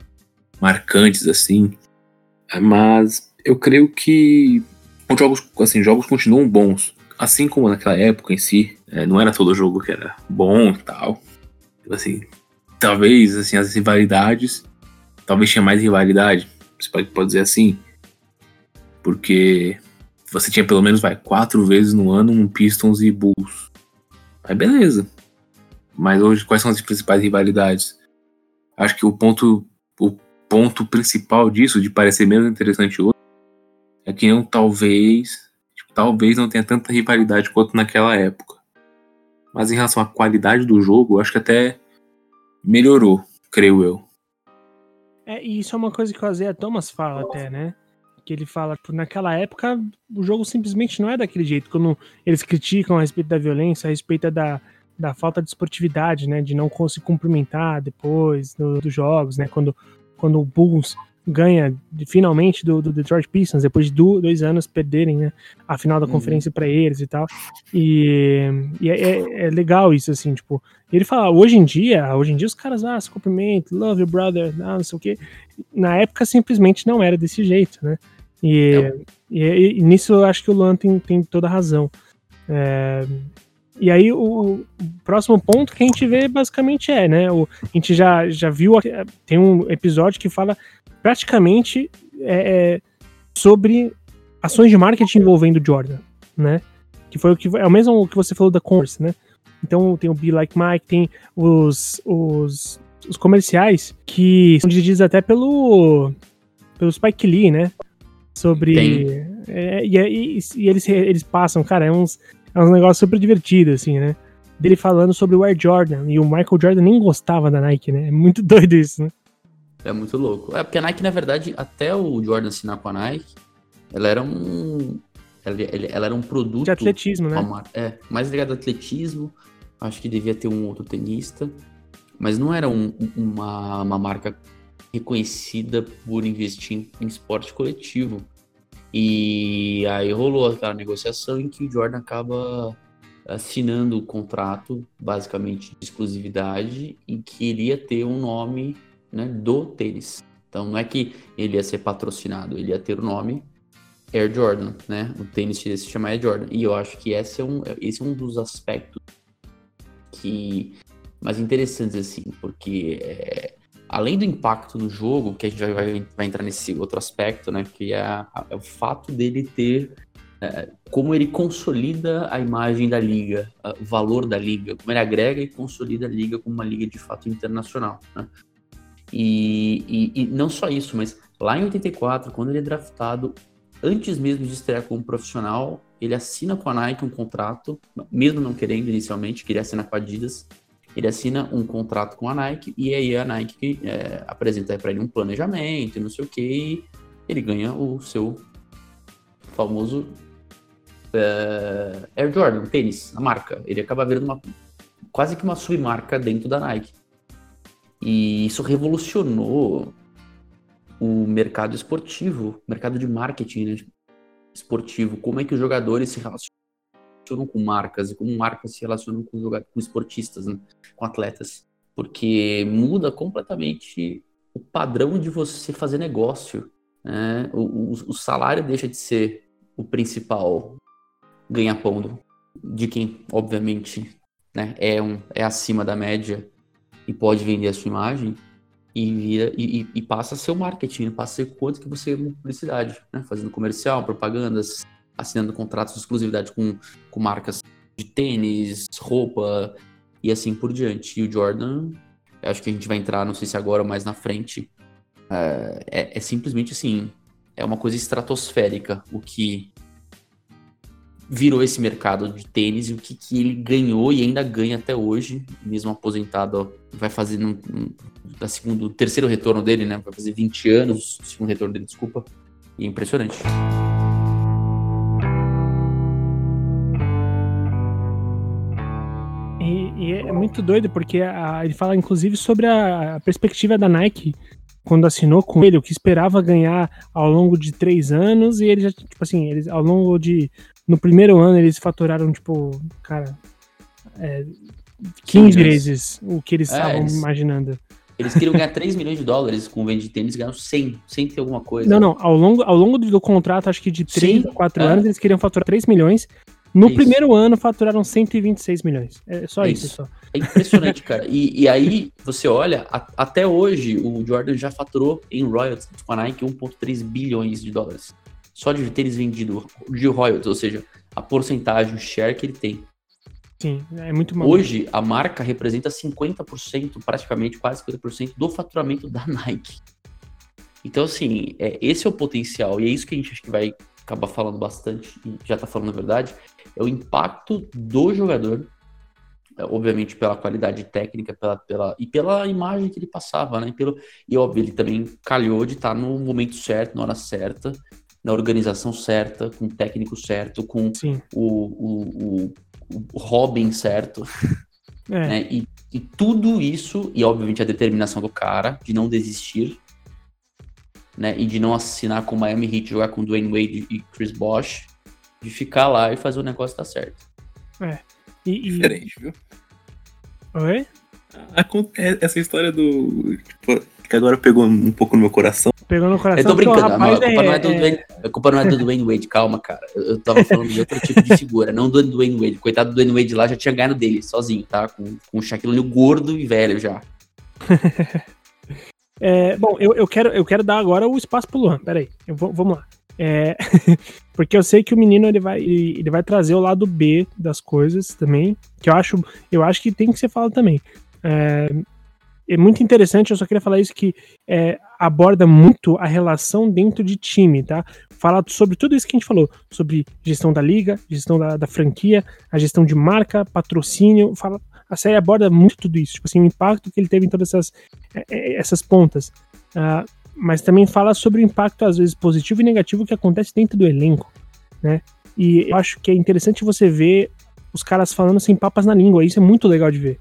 marcantes assim. Mas eu creio que os jogos, assim, jogos continuam bons, assim como naquela época em si. É, não era todo jogo que era bom e tal. Assim, talvez assim as rivalidades, talvez tinha mais rivalidade, você pode, pode dizer assim, porque você tinha pelo menos vai quatro vezes no ano um Pistons e Bulls. Aí beleza. Mas hoje quais são as principais rivalidades? Acho que o ponto o ponto principal disso de parecer menos interessante hoje é que não talvez tipo, talvez não tenha tanta rivalidade quanto naquela época. Mas em relação à qualidade do jogo, acho que até melhorou, creio eu. É, e isso é uma coisa que o Azea Thomas fala até, né? Que ele fala que naquela época o jogo simplesmente não é daquele jeito. Quando eles criticam a respeito da violência, a respeito da, da falta de esportividade, né? De não se cumprimentar depois do, dos jogos, né? Quando, quando o Bulls ganha finalmente do, do Detroit Pistons, depois de du- dois anos perderem né, a final da Uhum. conferência pra eles e tal. E, e é, é- é legal isso, assim, tipo, ele fala, hoje em dia, hoje em dia os caras, ah, se cumprimentam, love you, brother, ah, não sei o quê. Na época simplesmente não era desse jeito, né? E, e, e nisso eu acho que o Luan tem, tem toda a razão. É, e aí o, próximo ponto que a gente vê basicamente é, né? O, a gente já, já viu, tem um episódio que fala praticamente é, é, sobre ações de marketing envolvendo o Jordan, né? Que foi o que é o mesmo que você falou da Converse, né? Então tem o Be Like Mike, tem os, os, os comerciais que são dirigidos até pelo pelo Spike Lee, né? Sobre é, e, e, e eles eles passam, cara, é uns é uns negócios super divertidos assim, né? Dele falando sobre o Air Jordan e o Michael Jordan nem gostava da Nike, né? É muito <laughs> doido isso, né? É muito louco. É porque a Nike, na verdade, até o Jordan assinar com a Nike, ela era um. Ela, ela era um produto. De atletismo, uma né? mar- É, mais ligado ao atletismo. Acho que devia ter um outro tenista. Mas não era um- uma, uma marca reconhecida por investir em, em esporte coletivo. E aí rolou aquela negociação em que o Jordan acaba assinando o contrato, basicamente de exclusividade, em que iria ter um nome né, do tênis. Então não é que ele ia ser patrocinado, ele ia ter o nome Air Jordan, né? O tênis se chamar Air Jordan. E eu acho que esse é um, esse é um dos aspectos que mais interessantes assim, porque é, além do impacto no jogo, que a gente vai, vai, vai entrar nesse outro aspecto, né? Que é, é o fato dele ter é, como ele consolida a imagem da liga, o valor da liga, como ele agrega e consolida a liga como uma liga de fato internacional, né? E, e- e não só isso, mas lá em 84, quando ele é draftado, antes mesmo de estrear como profissional, ele assina com a Nike um contrato, mesmo não querendo inicialmente, queria assinar com a Adidas, ele assina um contrato com a Nike e aí a Nike é, apresenta para ele um planejamento, não sei o que, ele ganha o seu famoso é, Air Jordan, tênis, a marca. Ele acaba virando uma quase que uma submarca dentro da Nike. E isso revolucionou o mercado esportivo, mercado de marketing né, esportivo. Como é que os jogadores se relacionam com marcas e como marcas se relacionam com, com esportistas, né, com atletas. Porque muda completamente o padrão de você fazer negócio. né? O, o- o salário deixa de ser o principal ganha-pão de quem, obviamente, né, é, um, é acima da média e pode vender a sua imagem e vira e, e- passa a ser o marketing, passa a ser quanto que você publicidade, né? Fazendo comercial, propagandas, assinando contratos de exclusividade com, com marcas de tênis, roupa e assim por diante. E o Jordan, acho que a gente vai entrar, não sei se agora ou mais na frente, é, é- é simplesmente assim, é uma coisa estratosférica o que virou esse mercado de tênis e o que, que ele ganhou e ainda ganha até hoje, mesmo aposentado, ó, vai fazer no, segundo, terceiro retorno dele, né? Vai fazer 20 anos, segundo retorno dele, desculpa. E é impressionante. E, e é muito doido, porque a- ele fala, inclusive, sobre a, a perspectiva da Nike quando assinou com ele, o que esperava ganhar ao longo de três anos, e ele já, tipo assim, eles, ao longo de. No primeiro ano, eles faturaram, tipo, cara. É, 15 milhões. vezes o que eles É, estavam eles- imaginando. Eles queriam ganhar 3 milhões de dólares com o venda de tênis, ganharam 100, 100 e alguma coisa. Não, não, ao longo, ao longo do contrato, acho que de 3 Sim, a 4 é. anos, eles queriam faturar 3 milhões. No Isso. primeiro ano, faturaram 126 milhões. É só É isso, isso. só. É impressionante, cara. E, e aí, você olha, a- até hoje, o Jordan já faturou em royalties com a Nike 1,3 bilhões de dólares. Só de tênis vendido de royalties, ou seja, a porcentagem, o share que ele tem. Sim, é muito maluco. Hoje, a marca representa 50%, praticamente quase 50% do faturamento da Nike. Então, assim, é, esse é o potencial, e é isso que a gente acho que vai acabar falando bastante, e já tá falando a verdade, é o impacto do jogador, é, obviamente pela qualidade técnica pela, pela, e pela imagem que ele passava, né? E, pelo, e óbvio, ele também calhou de estar no momento certo, na hora certa, na organização certa, com o técnico certo, com o, o, o, o Robin certo, <laughs> É, né? E, e tudo isso, e obviamente a determinação do cara de não desistir, né, e de não assinar com o Miami Heat, jogar com Dwayne Wade e Chris Bosh, de ficar lá e fazer o negócio dar certo. É. E, e... Diferente, viu? Oi? É, essa história do. Tipo, que agora pegou um pouco no meu coração. Pegou no coração. Eu tô brincando, a, rapaz culpa é, não é do é- Dwayne, a culpa não é do Dwayne Wade, calma, cara. Eu, eu tava falando de outro tipo de figura, não do Dwayne Wade. Coitado do Dwayne Wade lá já tinha ganhado dele, sozinho, tá? Com, com o Shaquille O'Neal gordo e velho já. <laughs> É, bom, eu, eu, quero, eu quero dar agora o espaço pro Luan. Peraí, eu vou, vamos lá. É, <laughs> porque eu sei que o menino ele vai, ele vai trazer o lado B das coisas também, que eu acho, eu acho que tem que ser falado também. É, é muito interessante, eu só queria falar isso que é, aborda muito a relação dentro de time, tá? Fala sobre tudo isso que a gente falou, sobre gestão da liga, gestão da, da franquia, a gestão de marca, patrocínio, fala, a série aborda muito tudo isso, tipo assim, o impacto que ele teve em todas essas, é, é, essas pontas. Ah, mas também fala sobre o impacto, às vezes, positivo e negativo que acontece dentro do elenco, né? E eu acho que é interessante você ver os caras falando sem papas na língua, isso é muito legal de ver.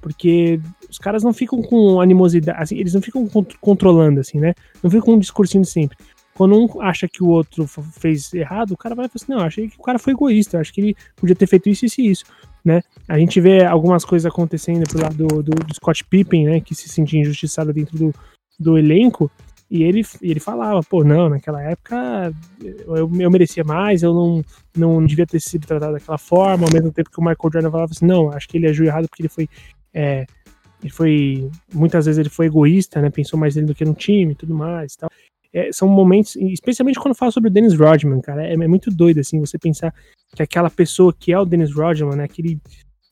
Porque os caras não ficam com animosidade, assim, eles não ficam con- controlando, assim, né? Não ficam com um discursinho sempre. Quando um acha que o outro fez errado, o cara vai falar assim, não, achei que o cara foi egoísta, eu acho que ele podia ter feito isso, isso e isso, né? A gente vê algumas coisas acontecendo pro lado do, do, do Scott Pippen, né, que se sentia injustiçado dentro do, do elenco, e ele, ele falava, pô, não, naquela época eu, eu merecia mais, eu não, não devia ter sido tratado daquela forma, ao mesmo tempo que o Michael Jordan falava assim, não, acho que ele agiu errado porque ele foi, é, ele foi, muitas vezes ele foi egoísta, né, pensou mais nele do que no time e tudo mais e tal. É, são momentos, especialmente quando fala sobre o Dennis Rodman, cara, é, é muito doido, assim, você pensar que aquela pessoa que é o Dennis Rodman, né, aquele,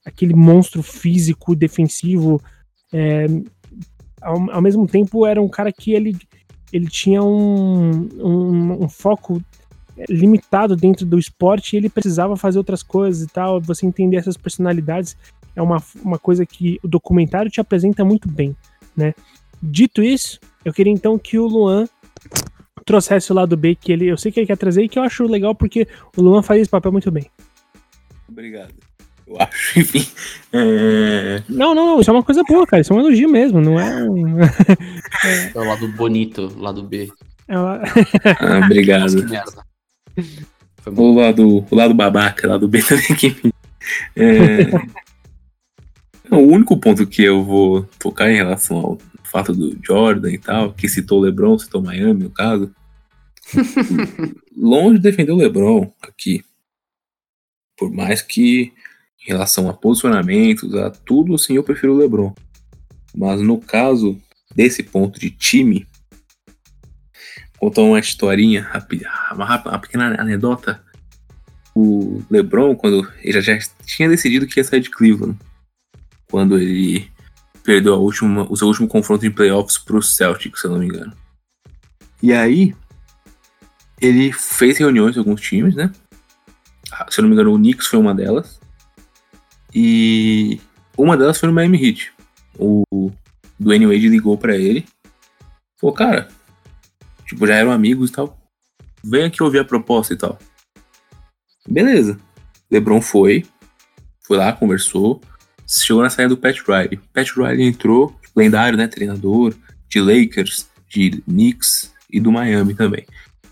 aquele monstro físico, defensivo, é, ao, ao mesmo tempo era um cara que ele, ele tinha um, um, um foco limitado dentro do esporte e ele precisava fazer outras coisas e tal. Você entender essas personalidades é uma, uma coisa que o documentário te apresenta muito bem, né? Dito isso, eu queria então que o Luan trouxesse o lado B que ele, eu sei que ele quer trazer e que eu acho legal porque o Luan faz esse papel muito bem. Obrigado. Eu acho, <laughs> enfim. É... Não, não, não, isso é uma coisa boa, cara. Isso é um elogio mesmo, não é um. É o lado bonito, lado B. <laughs> é uma- Ah, obrigado. Foi bom. O lado, o lado babaca, lado B <laughs> também que. É... Não, o único ponto que eu vou tocar em relação ao fato do Jordan e tal, que citou o LeBron, citou Miami, no caso. longe de defender o LeBron aqui. Por mais que em relação a posicionamentos, a tudo, assim, eu prefiro o LeBron. Mas no caso desse ponto de time, contar uma historinha, rapi- uma, uma pequena anedota. O LeBron, quando ele já, tinha decidido que ia sair de Cleveland, quando ele perdeu a última, o seu último confronto de playoffs pro Celtics, se eu não me engano. E aí, ele fez reuniões com alguns times, né? Ah, Se eu não me engano, o Knicks foi uma delas. E uma delas foi no Miami Heat. O Dwayne Wade ligou pra ele. Falou, cara, tipo, já eram amigos e tal. Vem aqui ouvir a proposta e tal. Beleza. LeBron foi. Foi lá, conversou. Chegou na saída do Pat Riley. Pat Riley entrou, lendário, né? Treinador de Lakers, de Knicks e do Miami também.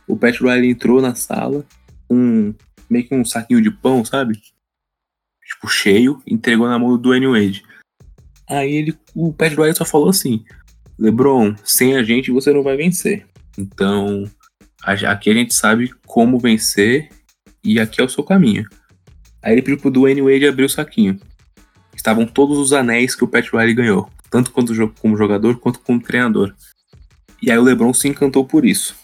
O Pat Riley entrou na sala com meio que um saquinho de pão, sabe? Tipo, cheio, entregou na mão do Dwayne Wade. Aí ele, o Pat Riley só falou assim: LeBron, sem a gente você não vai vencer. Então, aqui a gente sabe como vencer e aqui é o seu caminho. Aí ele pediu pro Dwayne Wade abrir o saquinho. Estavam todos os anéis que o Pat Riley ganhou, tanto como jogador quanto como treinador. E aí o LeBron se encantou por isso.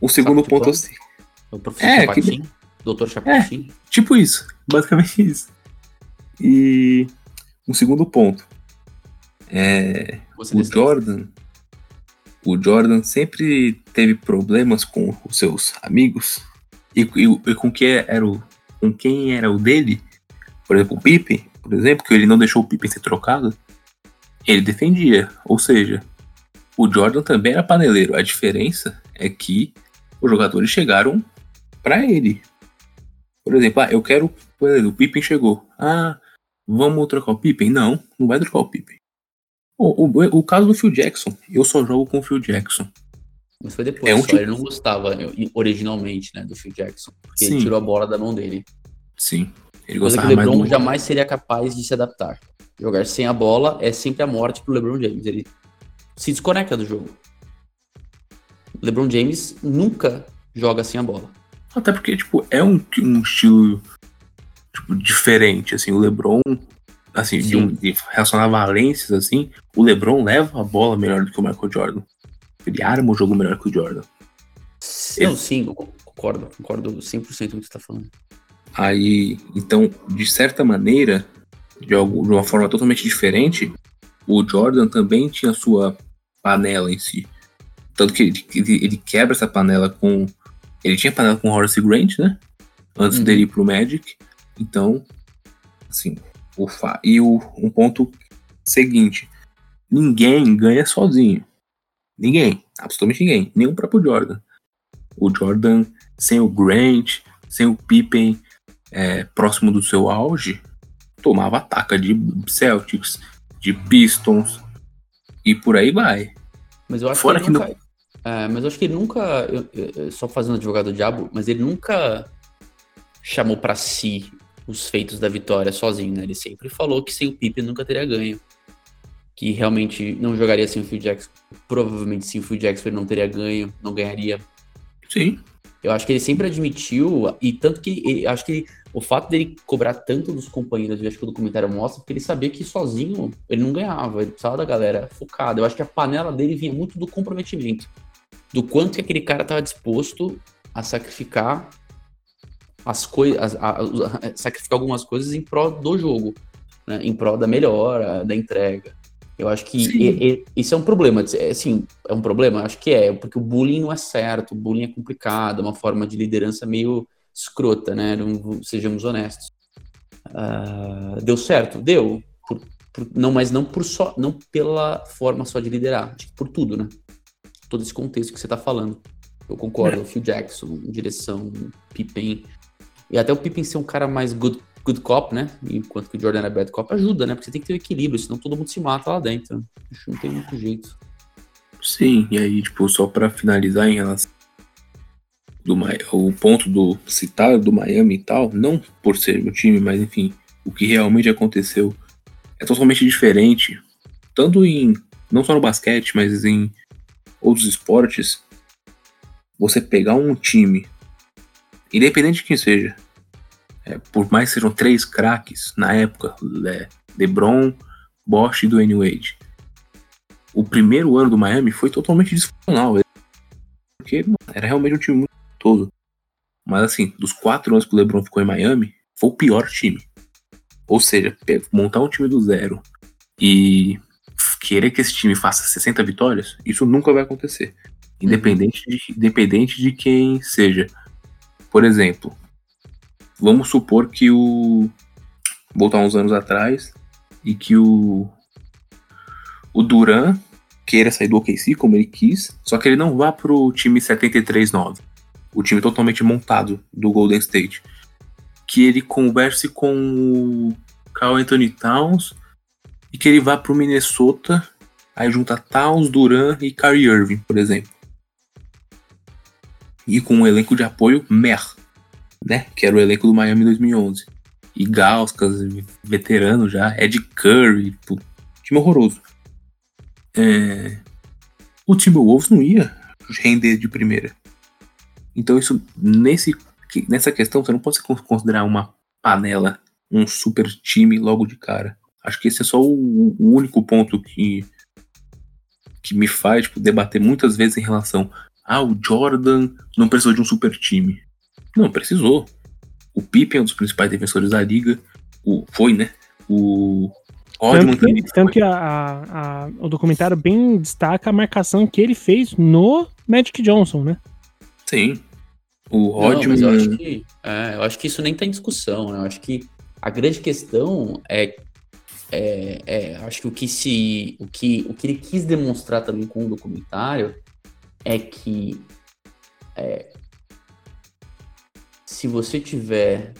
O segundo ponto assim, O professor É, Chapatin, doutor Chapatin. tipo isso, basicamente isso. E um segundo ponto. É, Você o. Jordan, o Jordan sempre teve problemas com os seus amigos e, e- e com quem era o, com quem era o dele, por exemplo, o Pippen, por exemplo, que ele não deixou o Pippen ser trocado, ele defendia. Ou seja, o Jordan também era paneleiro. A diferença é que os jogadores chegaram pra ele. Por exemplo, ah, eu quero. por exemplo, O Pippen chegou. Ah, vamos trocar o Pippen? Não, não vai trocar o Pippen. O, o, o caso do Phil Jackson, eu só jogo com o Phil Jackson. Mas foi depois, É um só tipo- ele não gostava originalmente, né, do Phil Jackson. Porque Sim. ele tirou a bola da mão dele. Sim. Ele Coisa que gostava o LeBron do... jamais seria capaz de se adaptar. Jogar sem a bola é sempre a morte pro LeBron James. Ele se desconecta do jogo. LeBron James nunca joga sem a bola. Até porque, tipo, é um, um estilo tipo, diferente, assim, o LeBron, assim, de, um, de relacionar valências, assim, o LeBron leva a bola melhor do que o Michael Jordan. Ele arma o jogo melhor que o Jordan. Não, sim, eu concordo, concordo 100% com o que você tá falando. Aí, então, de certa maneira, de, algo, de uma forma totalmente diferente, o Jordan também tinha sua panela em si. Tanto que ele, ele, ele quebra essa panela com. Ele tinha panela com Horace Grant, né? Antes Uhum. dele ir pro Magic. Então, assim, o fa... e o, um ponto seguinte: ninguém ganha sozinho. Ninguém, absolutamente ninguém, nem o próprio Jordan. O Jordan, sem o Grant, sem o Pippen é, próximo do seu auge, tomava ataca de Celtics, de Pistons e por aí vai. Mas eu acho Fora que que nunca. É, mas eu acho que ele nunca. eu- eu- só fazendo advogado do diabo, mas ele nunca chamou pra si os feitos da vitória sozinho, né? Ele sempre falou que sem o Pippen nunca teria ganho. Que realmente não jogaria sem o Phil Jackson. Provavelmente sem o Phil Jackson ele não teria ganho, não ganharia. Sim, Eu acho que ele sempre admitiu, e tanto que ele, acho que o fato dele cobrar tanto dos companheiros, eu acho que o documentário mostra, porque ele sabia que sozinho ele não ganhava, ele precisava da galera focada. Eu acho que a panela dele vinha muito do comprometimento, do quanto que aquele cara estava disposto a sacrificar as coisas, sacrificar algumas coisas em prol do jogo, né? em prol da melhora, da entrega. Eu acho que e- e- isso é um problema. É, Assim, é um problema? Acho que é, porque o bullying não é certo, o bullying é complicado, é uma forma de liderança meio escrota, né? Não- sejamos honestos. Ah, deu certo? Deu. Por- por- não, mas não por só, não pela forma só de liderar, acho que por tudo, né? Todo esse contexto que você tá falando. Eu concordo, Phil Jackson, direção, Pippen. E até o Pippen ser um cara mais good, good cop, né? Enquanto que o Jordan é bad cop, ajuda, né? Porque você tem que ter o equilíbrio, senão todo mundo se mata lá dentro. Acho que não tem muito jeito. sim. E aí, tipo, só pra finalizar em relação do o ponto do citado do Miami e tal, não por ser meu time, mas enfim, o que realmente aconteceu é totalmente diferente, tanto em não só no basquete, mas em outros esportes. Você pegar um time, independente de quem seja, é, por mais que sejam três craques na época, Le- LeBron, Bosch e Dwayne Wade. O primeiro ano do Miami foi totalmente disfuncional, porque mano, era realmente um time muito todo. Mas assim, dos quatro anos que o LeBron ficou em Miami, foi o pior time. Ou seja, montar um time do zero e querer que esse time faça 60 vitórias, isso nunca vai acontecer. Independente de, independente de quem seja. Por exemplo, vamos supor que o. Voltar uns anos atrás e que o. O Duran queira sair do OKC como ele quis, só que ele não vá pro time 73-9, o time totalmente montado do Golden State. Que ele converse com o Carl Anthony Towns e que ele vá pro Minnesota, aí junta Towns, Duran e Kyrie Irving, por exemplo. E com um elenco de apoio mer, né? Que era o elenco do Miami 2011. E Gauskas, veterano já, Ed Curry, time horroroso. É, o Timberwolves não ia render de primeira. Então isso nesse nessa questão você não pode con- considerar uma panela, um super time logo de cara. Acho que esse é só o, o único ponto que que me faz tipo, debater muitas vezes em relação ah, o Jordan não precisou de um super time. Não, precisou. O Pippen é um dos principais defensores da liga. O, foi, né? O Rodman Tanto que, também tanto que a- a- a- o documentário bem destaca a marcação que ele fez no Magic Johnson, né? Sim. O Não, mas eu Rodman. acho que, é, eu acho que isso nem tá em discussão, né? Eu acho que a grande questão é, é, é, acho que o que se, o que, o que ele quis demonstrar também com o documentário é que é, se você tiver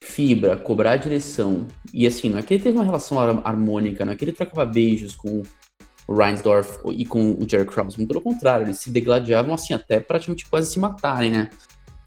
fibra, cobrar direção e assim, não é que ele teve uma relação har- harmônica, não é que ele trocava beijos com o Reinsdorf e com o Jerry Krause. Muito pelo contrário, eles se degladiavam assim até praticamente quase se matarem, né?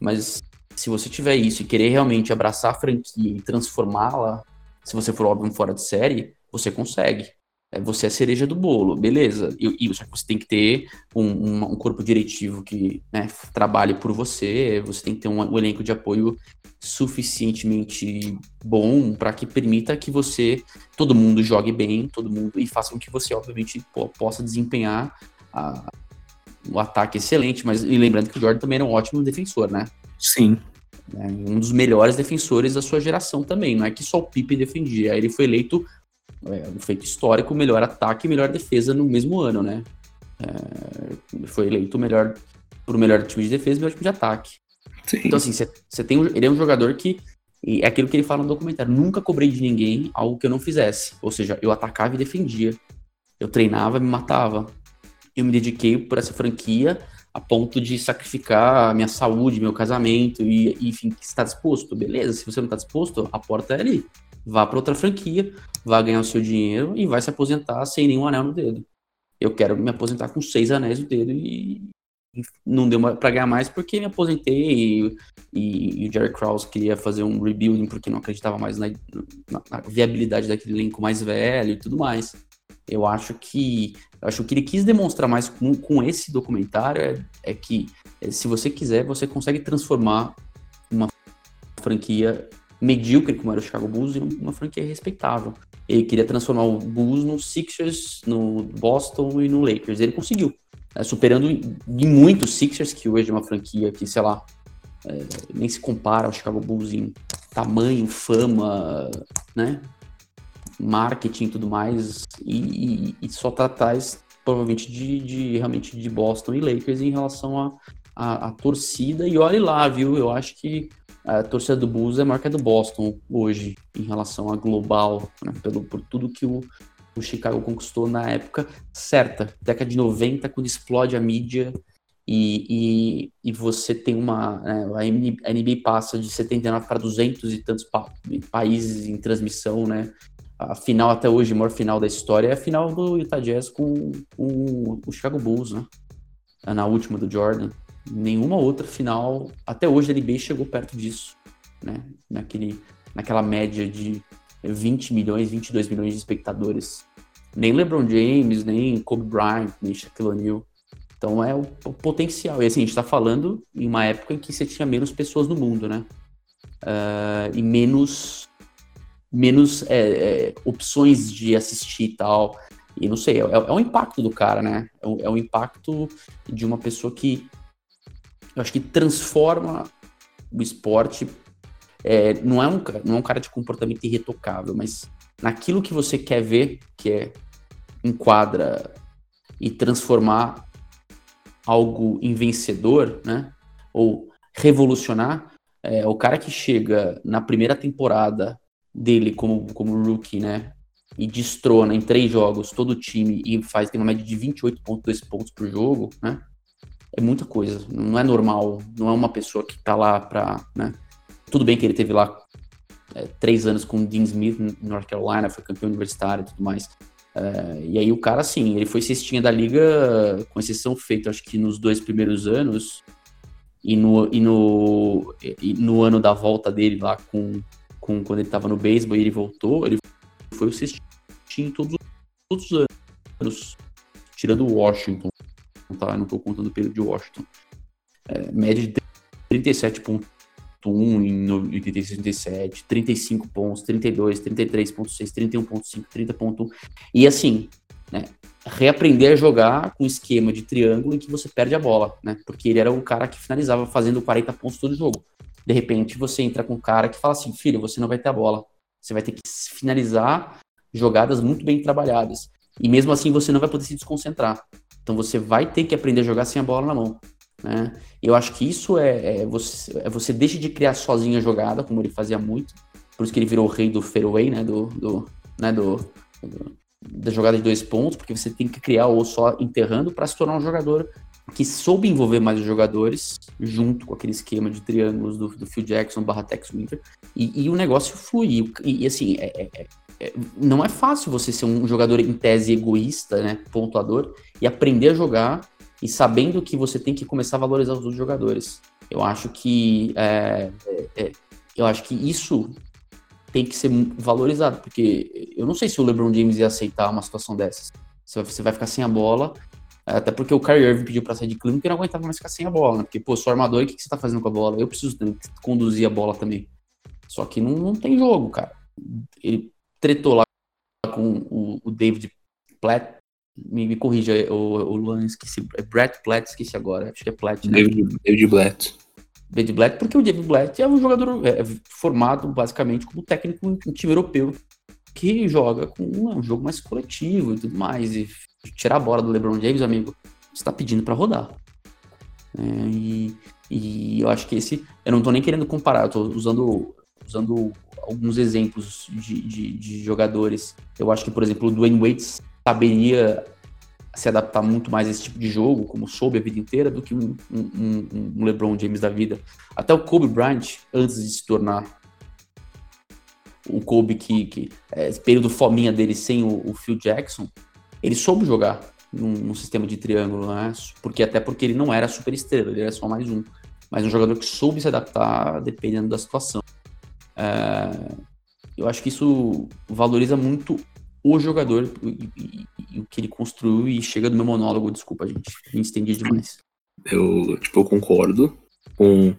Mas se você tiver isso e querer realmente abraçar a franquia e transformá-la, se você for óbvio fora de série, você consegue. É, você é a cereja do bolo, beleza. E, e você tem que ter um, um, um corpo diretivo que né, trabalhe por você, você tem que ter um, um elenco de apoio suficientemente bom para que permita que você, todo mundo jogue bem, todo mundo, e faça com que você, obviamente, pô, possa desempenhar a, o ataque excelente. Mas e lembrando que o Jordan também era um ótimo defensor, né? Sim. É, um dos melhores defensores da sua geração também. Não é que só o Pipe defendia. Ele foi eleito é, um feito histórico, melhor ataque e melhor defesa no mesmo ano, né? É, foi eleito o melhor por melhor time de defesa e melhor time de ataque. Sim. Então, assim, você tem ele é um jogador que. é aquilo que ele fala no documentário. Nunca cobrei de ninguém algo que eu não fizesse. Ou seja, eu atacava e defendia. Eu treinava e me matava. Eu me dediquei por essa franquia a ponto de sacrificar a minha saúde, meu casamento e, enfim, está disposto, beleza? Se você não está disposto, a porta é ali. Vá para outra franquia, vai ganhar o seu dinheiro e vai se aposentar sem nenhum anel no dedo. Eu quero me aposentar com seis anéis no dedo e, e não deu para ganhar mais porque me aposentei e, e, e, o Jerry Krause queria fazer um rebuilding porque não acreditava mais na, na, na viabilidade daquele elenco mais velho e tudo mais. Eu acho que eu acho que ele quis demonstrar mais com, com esse documentário é, é que é, se você quiser, você consegue transformar uma franquia medíocre como era o Chicago Bulls em uma franquia respeitável. Ele queria transformar o Bulls no Sixers, no Boston e no Lakers. Ele conseguiu, né, superando em muito Sixers, que hoje é uma franquia que, sei lá, é, nem se compara ao Chicago Bulls em tamanho, fama, né? Marketing e tudo mais. E, e, e só tá atrás, provavelmente, de, de, realmente de Boston e Lakers em relação a, a, a torcida. E olhe lá, viu? Eu acho que a torcida do Bulls é a do Boston hoje, em relação a global, né, pelo, por tudo que o, o Chicago conquistou na época certa, década de 90, quando explode a mídia e, e, e você tem uma. Né, a NBA passa de 79 para 200 e tantos pa países em transmissão, né? A final até hoje, a maior final da história, é a final do Utah Jazz com, com o Chicago Bulls, né? Na última do Jordan nenhuma outra final até hoje a NBA chegou perto disso, né? Naquele, naquela média de 20 milhões, 22 milhões de espectadores. Nem LeBron James, nem Kobe Bryant, nem Shaquille O'Neal. Então é o, o, potencial. E assim, a gente está falando em uma época em que você tinha menos pessoas no mundo, né? Uh, e menos, menos é, é, opções de assistir e tal. E não sei, é, é um impacto do cara, né? É um, é um impacto de uma pessoa que eu acho que transforma o esporte. É, não, é um, não é um cara de comportamento irretocável, mas naquilo que você quer ver, que é enquadra e transformar algo em vencedor, né? Ou revolucionar, é, o cara que chega na primeira temporada dele como, como rookie, né? E destrona em três jogos todo o time e faz tem uma média de 28,2 pontos por jogo, né? é muita coisa. Não é normal, não é uma pessoa que tá lá pra. Né? Tudo bem que ele teve lá é, três anos com o Dean Smith em North Carolina, foi campeão universitário e tudo mais. É, e aí o cara, assim, ele foi cestinha da liga, com exceção feita, acho que nos dois primeiros anos, e no, e no, e no ano da volta dele lá, com, com quando ele tava no beisebol e ele voltou, ele foi o cestinho todos, todos os anos, tirando o Washington, tá? Não estou contando o período de Washington. É, média de 37,1 em 86, 87, 35 pontos, 32, 33,6, 31,5, 30,1. E assim, né? Reaprender a jogar com esquema de triângulo em que você perde a bola, né? Porque ele era o cara que finalizava fazendo 40 pontos todo jogo. De repente você entra com um cara que fala assim: filho, você não vai ter a bola. Você vai ter que finalizar jogadas muito bem trabalhadas. E mesmo assim você não vai poder se desconcentrar. Então você vai ter que aprender a jogar sem a bola na mão. Né? Eu acho que isso é, é, você, é você deixa de criar sozinho a jogada, como ele fazia muito. Por isso que ele virou o rei do fairway, né? Do, do, né? do, do da jogada de dois pontos, porque você tem que criar ou só enterrando para se tornar um jogador que soube envolver mais os jogadores, junto com aquele esquema de triângulos do, do Phil Jackson barra Tex Winter, e, e o negócio flui. E, e assim, é, é, é, não é fácil você ser um jogador em tese egoísta, né, pontuador, e aprender a jogar e sabendo que você tem que começar a valorizar os outros jogadores. Eu acho que é, é, é eu acho que isso tem que ser valorizado, porque eu não sei se o LeBron James ia aceitar uma situação dessas. Você vai ficar sem a bola, até porque o Kyrie Irving pediu pra sair de Cleveland porque não aguentava mais ficar sem a bola, né? Porque, pô, sou armador, o que, que você tá fazendo com a bola? Eu preciso conduzir a bola também. Só que não, não tem jogo, cara. Ele tretou lá com o, o David Platt. Me, me corrija, o, o Luan, esqueci. É Brett Platt, esqueci agora. Acho que é Platt, né? David, David Blatt. David Blatt, porque o David Blatt é um jogador é, formado basicamente como técnico em um time europeu que joga com um jogo mais coletivo e tudo mais. E tirar a bola do LeBron James, amigo, você tá pedindo para rodar. É, e, e, eu acho que esse. Eu não tô nem querendo comparar, eu tô usando, usando alguns exemplos de, de, de jogadores. Eu acho que, por exemplo, o Dwayne Wade saberia se adaptar muito mais a esse tipo de jogo, como soube a vida inteira, do que um, um, um, LeBron James da vida. Até o Kobe Bryant, antes de se tornar o Kobe que, que é, período fominha dele sem o, o Phil Jackson, ele soube jogar num, num, sistema de triângulo, né? Porque até porque ele não era super estrela, ele era só mais um. Mas um jogador que soube se adaptar dependendo da situação. É, eu acho que isso valoriza muito o jogador e, e, e, o que ele construiu e chega do meu monólogo, desculpa, gente. Me estendi demais. Eu, tipo, eu concordo com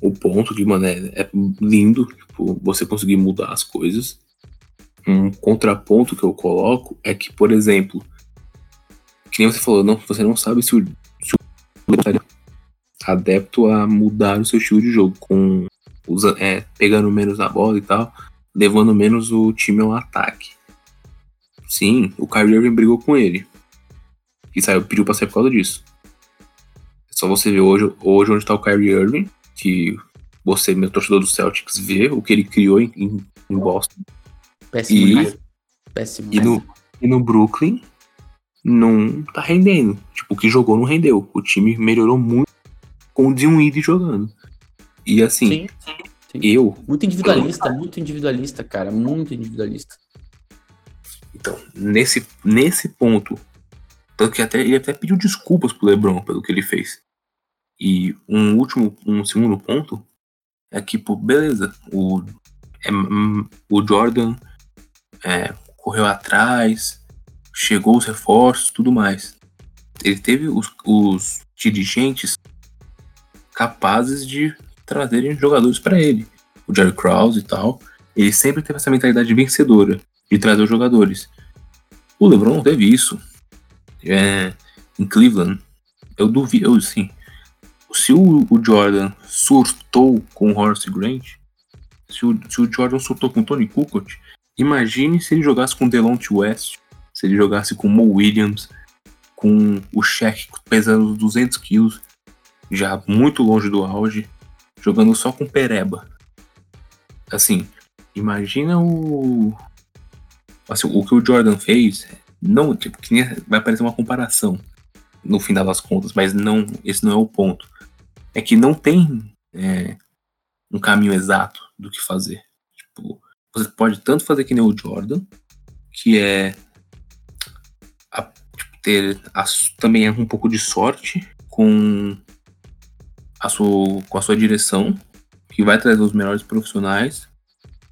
o ponto de, mano, é, é lindo tipo, você conseguir mudar as coisas. Um contraponto que eu coloco é que, por exemplo, que nem você falou, não, você não sabe se o, se o adepto a mudar o seu estilo de jogo, com usa, é, pegando menos a bola e tal, levando menos o time ao ataque. Sim, o Kyrie Irving brigou com ele. E saiu, pediu pra sair por causa disso. É só você ver hoje, hoje onde tá o Kyrie Irving, que você, meu torcedor do Celtics, vê o que ele criou em, em Boston. Péssimo, e? Péssimo. E no, e no Brooklyn não tá rendendo. Tipo, o que jogou não rendeu. O time melhorou muito com o Dinwiddie jogando. E assim, sim, sim. eu. Muito individualista, muito individualista, cara. Muito individualista. Então, nesse, nesse ponto, tanto que até, ele até pediu desculpas pro LeBron pelo que ele fez. E um último, um segundo ponto é que, pô, beleza, o, é, hum, o Jordan é, correu atrás, chegou os reforços, tudo mais. Ele teve os, os dirigentes capazes de trazerem jogadores para ele. O Jerry Krause e tal. Ele sempre teve essa mentalidade vencedora de trazer os jogadores. O LeBron não teve isso. É, em Cleveland, eu duvido, eu, sim. Se o, o, Jordan surtou com o Horace Grant, se o, se o Jordan surtou com o Tony Kukoc, imagine se ele jogasse com Delonte West, se ele jogasse com Mo Williams, com o Shaq pesando 200 quilos, já muito longe do auge, jogando só com Pereba. Assim, imagina o, Assim, o que o Jordan fez, não, tipo, que vai parecer uma comparação no final das contas, mas não, esse não é o ponto. É que não tem é, um caminho exato do que fazer. Tipo, você pode tanto fazer que nem o Jordan, que é a, tipo, ter a, também é um pouco de sorte com a sua, com a sua direção, que vai trazer os melhores profissionais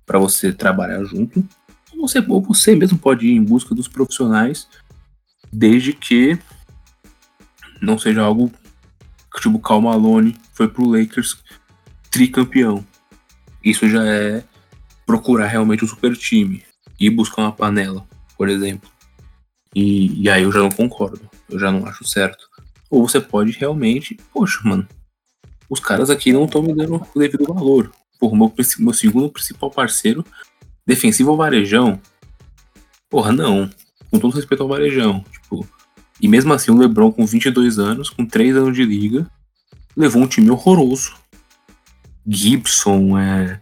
para você trabalhar junto você, ou você mesmo pode ir em busca dos profissionais, desde que não seja algo tipo Cal Malone foi pro Lakers tricampeão. Isso já é procurar realmente um super time e buscar uma panela, por exemplo. E, e aí eu já não concordo, eu já não acho certo. Ou você pode realmente, poxa, mano, os caras aqui não estão me dando o devido valor. Por meu, meu segundo principal parceiro Defensivo ao Varejão? Porra, não. Com todo respeito ao Varejão. Tipo, e mesmo assim, o LeBron, com 22 anos, com 3 anos de liga, levou um time horroroso. Gibson, é.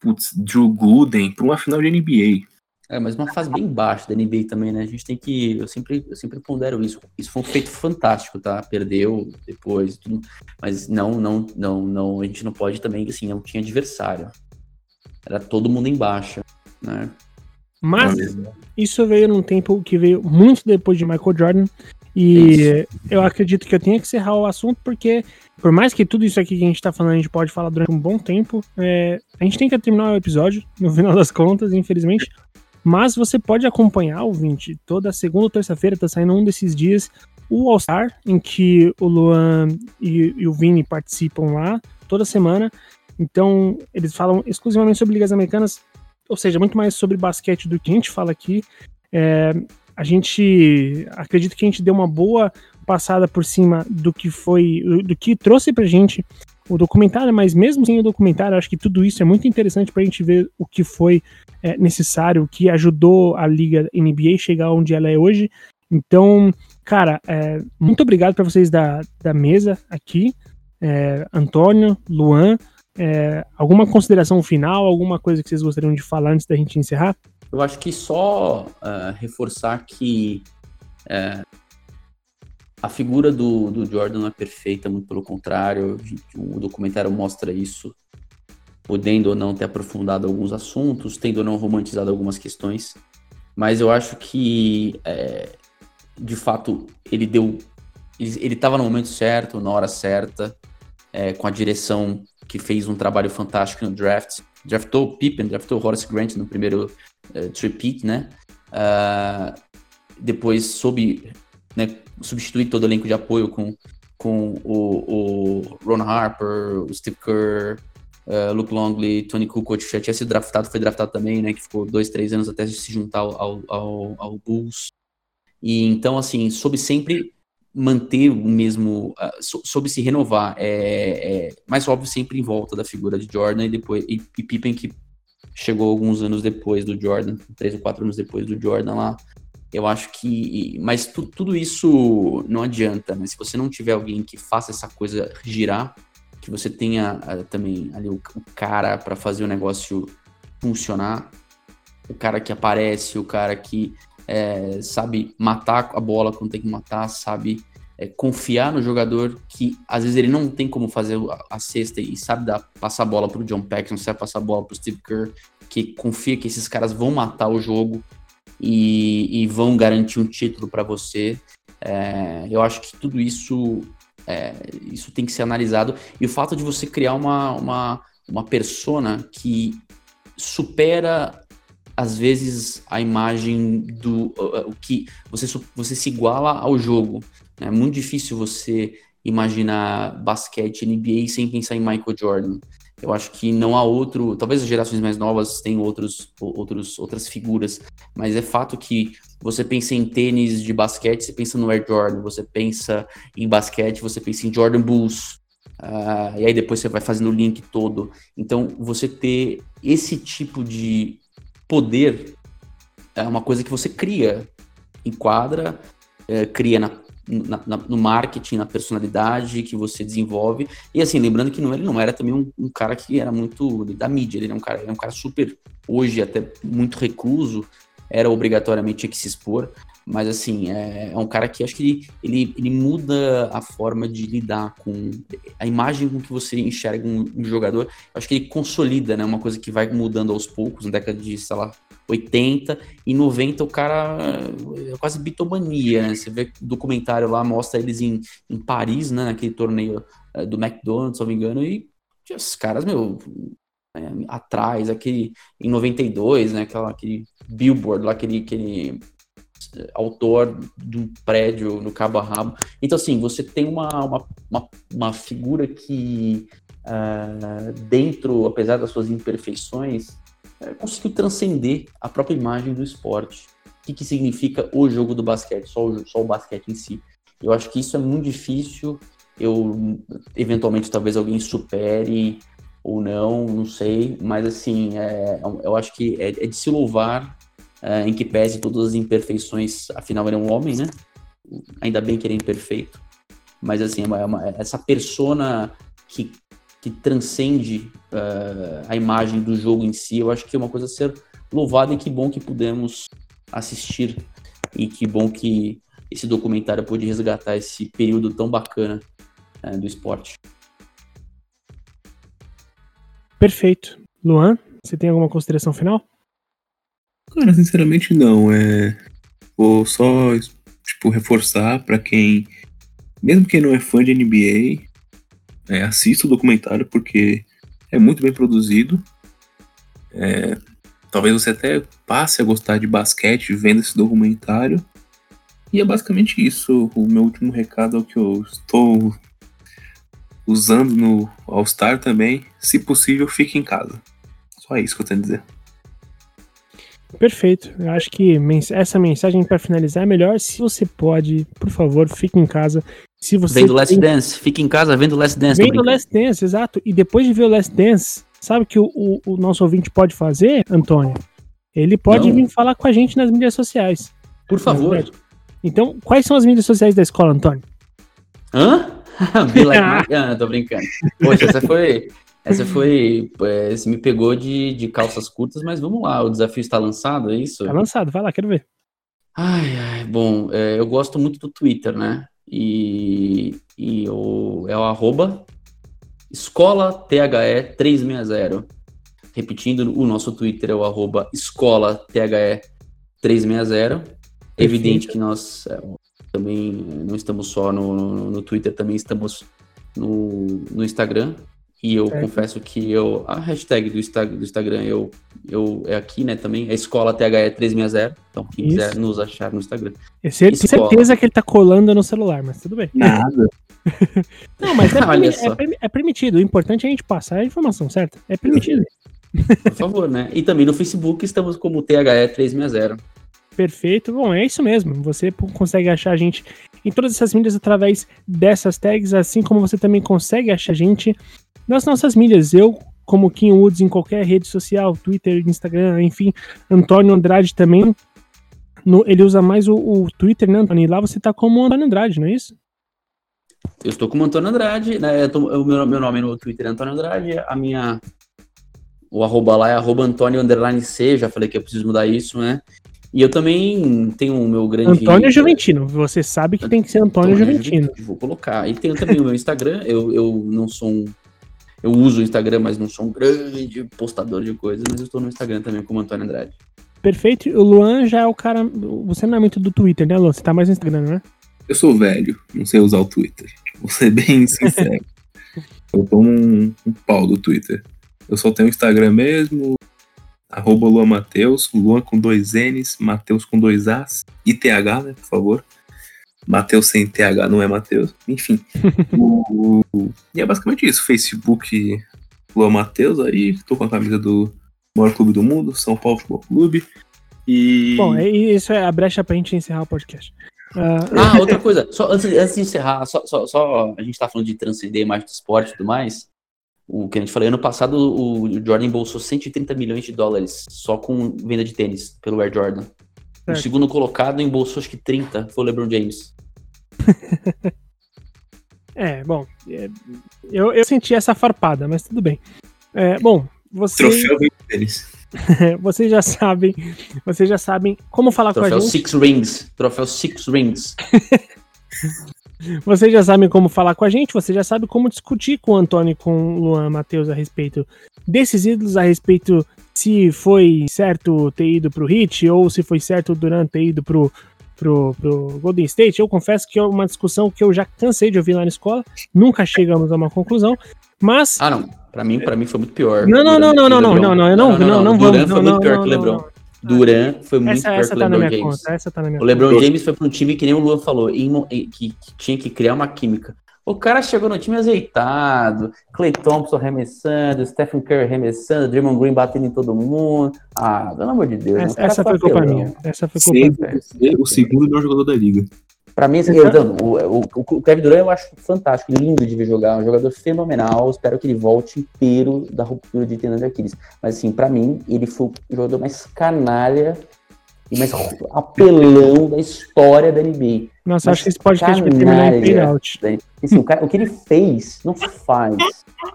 Putz, Drew Gooden, para uma final de NBA. É, mas uma fase bem baixa da NBA também, né? A gente tem que. Eu sempre, eu sempre pondero isso. Isso foi um feito fantástico, tá? Perdeu depois, tudo. Mas não, não, não, não. A gente não pode também, assim, não tinha adversário. Era todo mundo em baixa. né? Mas isso veio num tempo que veio muito depois de Michael Jordan. E eu acredito que eu tenha que encerrar o assunto, porque por mais que tudo isso aqui que a gente tá falando, a gente pode falar durante um bom tempo, é, a gente tem que terminar o episódio, <laughs> no final das contas, infelizmente. Mas você pode acompanhar, ouvinte, toda segunda ou terça-feira, tá saindo um desses dias, o All-Star, em que o Luan e, e, o Vini participam lá toda semana. Então, eles falam exclusivamente sobre ligas americanas, ou seja, muito mais sobre basquete do que a gente fala aqui. É, a gente acredito que a gente deu uma boa passada por cima do que foi, do que trouxe pra gente o documentário, mas mesmo sem o documentário, acho que tudo isso é muito interessante pra gente ver o que foi é, necessário, o que ajudou a Liga NBA chegar onde ela é hoje. Então, cara, é, muito obrigado para vocês da, da mesa aqui, é, Antônio, Luan. É, alguma consideração final, alguma coisa que vocês gostariam de falar antes da gente encerrar? Eu acho que só uh, reforçar que uh, a figura do, do Jordan não é perfeita, muito pelo contrário, o documentário mostra isso, podendo ou não ter aprofundado alguns assuntos, tendo ou não romantizado algumas questões, mas eu acho que, é, de fato, ele deu. Ele estava no momento certo, na hora certa, é, com a direção que fez um trabalho fantástico no draft. Draftou Pippen, draftou Horace Grant no primeiro uh, tripit, né? Uh, depois soube né, substituir todo o elenco de apoio com, com o, o Ron Harper, o Steve Kerr, uh, Luke Longley, Tony Kukoc, já tinha sido draftado, foi draftado também, né? Que ficou dois, três anos até se juntar ao, ao, ao Bulls. E então, assim, soube sempre manter o mesmo, uh, soube se renovar. É, é, mais óbvio sempre em volta da figura de Jordan e depois e, e Pippen que chegou alguns anos depois do Jordan, três ou quatro anos depois do Jordan lá. Eu acho que. Mas tu, tudo isso não adianta, né? Se você não tiver alguém que faça essa coisa girar, que você tenha uh, também ali o, o cara para fazer o negócio funcionar, o cara que aparece, o cara que é, sabe matar a bola quando tem que matar, sabe é, confiar no jogador que às vezes ele não tem como fazer a, cesta e sabe dar, passar a bola pro John Paxson, sabe passar a bola pro Steve Kerr, que confia que esses caras vão matar o jogo e, e vão garantir um título para você. É, eu acho que tudo isso é, isso tem que ser analisado e o fato de você criar uma, uma, uma persona que supera às vezes a imagem do o que você, você se iguala ao jogo. É muito difícil você imaginar basquete NBA sem pensar em Michael Jordan. Eu acho que não há outro, talvez as gerações mais novas tenham outros, outros, outras figuras, mas é fato que você pensa em tênis de basquete, você pensa no Air Jordan, você pensa em basquete, você pensa em Jordan Bulls, uh, e aí depois você vai fazendo o link todo. Então, você ter esse tipo de poder é uma coisa que você cria, enquadra, é, cria na na, na, no marketing, na personalidade que você desenvolve. E assim, lembrando que não, ele não era também um, um, cara que era muito da mídia, ele era um cara, era um cara super, hoje até muito recluso, era obrigatoriamente tinha que se expor. Mas assim, é, é um cara que acho que ele, ele, ele, muda a forma de lidar com a imagem com que você enxerga um, um jogador. Acho que ele consolida, né? Uma coisa que vai mudando aos poucos, na década de, sei lá, 80 e 90 o cara é quase bitomania, né? Você vê documentário lá, mostra eles em, em Paris, né? Naquele torneio é, do McDonald's, se não me engano, e os caras, meu, é, atrás, aquele em 92, né? Aquela, aquele billboard lá, aquele, aquele autor de um prédio no cabo a rabo. Então, assim, você tem uma, uma, uma, uma figura que, uh, dentro, apesar das suas imperfeições, uh, conseguiu transcender a própria imagem do esporte. O que, que significa o jogo do basquete, só o, só o basquete em si. Eu acho que isso é muito difícil. Eu, eventualmente, talvez alguém supere ou não, não sei, mas assim, é, eu acho que é, é de se louvar uh, em que pese todas as imperfeições, afinal ele é um homem, né? Ainda bem que ele é imperfeito. Mas assim, é uma, é essa persona que, que transcende uh, a imagem do jogo em si, eu acho que é uma coisa a ser louvada e que bom que pudemos assistir e que bom que esse documentário pôde resgatar esse período tão bacana uh, do esporte. Perfeito. Luan, você tem alguma consideração final? Cara, sinceramente não. É... Vou só tipo, reforçar para quem, mesmo quem não é fã de NBA, é, assista o documentário porque é muito bem produzido. É, talvez você até passe a gostar de basquete vendo esse documentário. E é basicamente isso. O meu último recado é o que eu estou usando no All-Star também. Se possível, fique em casa. Só isso que eu tenho a dizer. Perfeito. Eu acho que essa mensagem para finalizar é melhor. Se você pode, por favor, fique em casa. Se você vendo Last Dance, fique em casa vendo Last Dance. Vendo Last Dance, exato. E depois de ver o Last Dance, sabe o que o, o, o nosso ouvinte pode fazer, Antônio? Ele pode Não. vir falar com a gente nas mídias sociais. Por favor. Então, quais são as mídias sociais da escola, Antônio? Hã? <laughs> Be like <laughs> ah, tô brincando. Poxa, essa foi. Essa foi. É, você me pegou de, de calças curtas, mas vamos lá, o desafio está lançado, é isso? Está lançado, vai lá, quero ver. Ai, ai, bom, é, eu gosto muito do Twitter, né? E, e o, é o arroba escola THE 360. Repetindo, o nosso Twitter é o arroba escola THE 360. É evidente que nós é, também não estamos só no, no, no Twitter, também estamos no, no Instagram, e eu é. confesso que eu. A hashtag do, Instagram, do Instagram eu, eu, é aqui, né, também. É escola THE360. Então, quem Isso. quiser nos achar no Instagram. Eu tenho certeza que ele tá colando no celular, mas tudo bem. <laughs> Nada. <laughs> Não, mas é, <laughs> é, é, permitido. O importante é a gente passar a informação, certo? É permitido. Por favor, né? E também no Facebook estamos como THE360. Perfeito. Bom, é isso mesmo. Você consegue achar a gente em todas essas mídias através dessas tags, assim como você também consegue achar a gente nas nossas mídias. Eu, como Kim Woods, em qualquer rede social, Twitter, Instagram, enfim, Antônio Andrade também. No, ele usa mais o, o, Twitter, né, Antônio? E lá você tá como Antônio Andrade, não é isso? Eu estou como Antônio Andrade, né? Tô, o meu, meu nome no Twitter é Antônio Andrade, a minha. O arroba lá é arroba Antônio Underline C, já falei que eu preciso mudar isso, né? E eu também tenho o meu grande. Antônio Juventino. Você sabe que tem que ser Antônio, Antônio Juventino. Juventino. Vou colocar. E tenho também o meu Instagram. Eu, eu não sou um eu uso o Instagram, mas não sou um grande postador de coisas, mas eu estou no Instagram também como Antônio Andrade. Perfeito. O Luan já é o cara. Você não é muito do Twitter, né, Luan? Você tá mais no Instagram, né? Eu sou velho, não sei usar o Twitter. Vou ser bem <laughs> sincero. eu tomo um, um pau do Twitter. Eu só tenho o Instagram mesmo, arroba Luan Mateus, Luan com dois N's, Mateus com dois A's, e TH, né, por favor. Matheus sem TH não é Matheus. Enfim. o, <laughs> o, e é basicamente isso. Facebook Luan Matheus aí. Tô com a camisa do maior clube do mundo, São Paulo Futebol Clube. E. Bom, isso é a brecha pra gente encerrar o podcast. Uh... Ah, <laughs> outra coisa, só antes, antes de encerrar, só, só, só, a gente tá falando de transcender mais do esporte e tudo mais. O que a gente falou, ano passado o Jordan embolsou 130 milhões de dólares só com venda de tênis pelo Air Jordan. Certo. O segundo colocado embolsou acho que 30, foi o LeBron James. <laughs> é, bom, é, eu, eu senti essa farpada, mas tudo bem. É, bom, vocês... Troféu deles. <laughs> vocês já sabem, vocês já sabem como falar Troféu com a gente. Six Rings, Troféu Six Rings. <laughs> vocês já sabem como falar com a gente, você já sabe como discutir com o Antônio e com o Luan Matheus a respeito desses ídolos, a respeito se foi certo ter ido pro Hit ou se foi certo durante ter ido pro, pro, pro Golden State. Eu confesso que é uma discussão que eu já cansei de ouvir lá na escola, nunca chegamos a uma conclusão, mas... Ah, não. Pra mim, pra mim foi muito pior. Não, não, não, não, não, não, não, não, não, não, não, não, Duran foi muito pior que o LeBron. Duran foi muito pior que o LeBron James. O LeBron James foi pra um time que nem o Luan falou, que tinha que criar uma química. O cara chegou no time azeitado, Clay Thompson arremessando, Stephen Curry arremessando, Draymond Green batendo em todo mundo. Ah, pelo amor de Deus. Essa, essa foi culpa minha. Essa foi culpa minha. O segundo melhor jogador da liga. Pra mim, assim, eu, o, o, o, Kevin Durant eu acho fantástico, lindo de ver jogar, um jogador fenomenal. Espero que ele volte inteiro da ruptura de tendão de Aquiles. Mas, assim, pra mim, ele foi o jogador mais canalha e mais apelão da história da NBA. Nossa, acho que esse podcast vai terminar em out. Assim, o, cara, o que ele fez não se faz,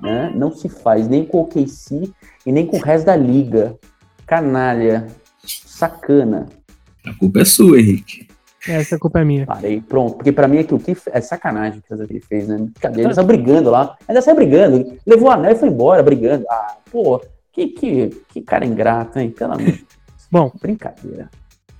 né? Não se faz, nem com o KC e nem com o resto da liga. Canalha, sacana. A culpa é sua, Henrique. Essa culpa é minha. Parei, pronto. Porque pra mim é que o que é sacanagem que ele fez, né? Cadê? Ele tá brigando lá. Ainda saiu brigando. Levou o anel e foi embora brigando. Ah, pô, que, que, que cara ingrato, hein? Pelo amor <laughs> Bom, Brincadeira.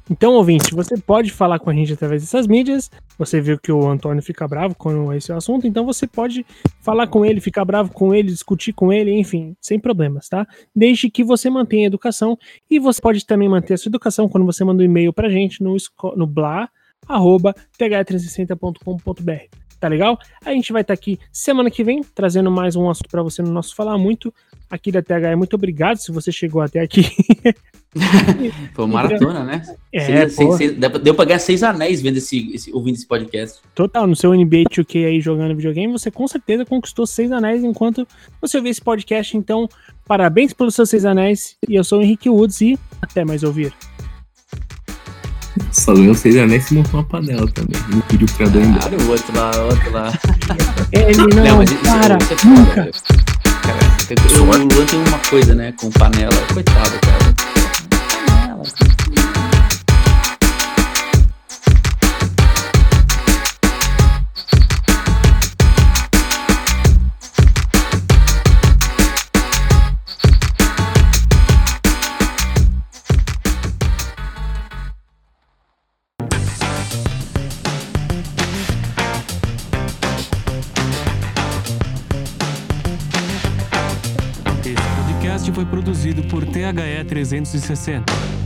Então, ouvinte, você pode falar com a gente através dessas mídias. Você viu que o Antônio fica bravo quando esse assunto, então você pode falar com ele, ficar bravo com ele, discutir com ele, enfim, sem problemas, tá? Desde que você mantenha a educação e você pode também manter a sua educação quando você manda um e-mail pra gente no, no blá, arroba, th360.com.br. Tá legal? A gente vai estar aqui semana que vem trazendo mais um assunto pra você no nosso Falar Muito aqui da THE. Muito obrigado se você chegou até aqui. <laughs> Foi uma maratona, né? É, Seis- seis- seis- deu, pra ganhar seis anéis vendo esse, esse- ouvindo esse podcast. Total, no seu NBA 2K aí jogando videogame, você com certeza conquistou seis anéis enquanto você ouviu esse podcast. Então, parabéns pelos seus seis anéis. E eu sou o Henrique Woods e até mais ouvir. <laughs> Só ganhou seis anéis e montou uma panela também. Não pediu pra dar embora. Claro, o outro lá, o outro lá. Ele não, mas isso- para, isso é nunca. velho. Cara, eu- o Luan tem uma coisa, né? Com panela. Coitado, cara. Panela. Esse produzido por THE 360.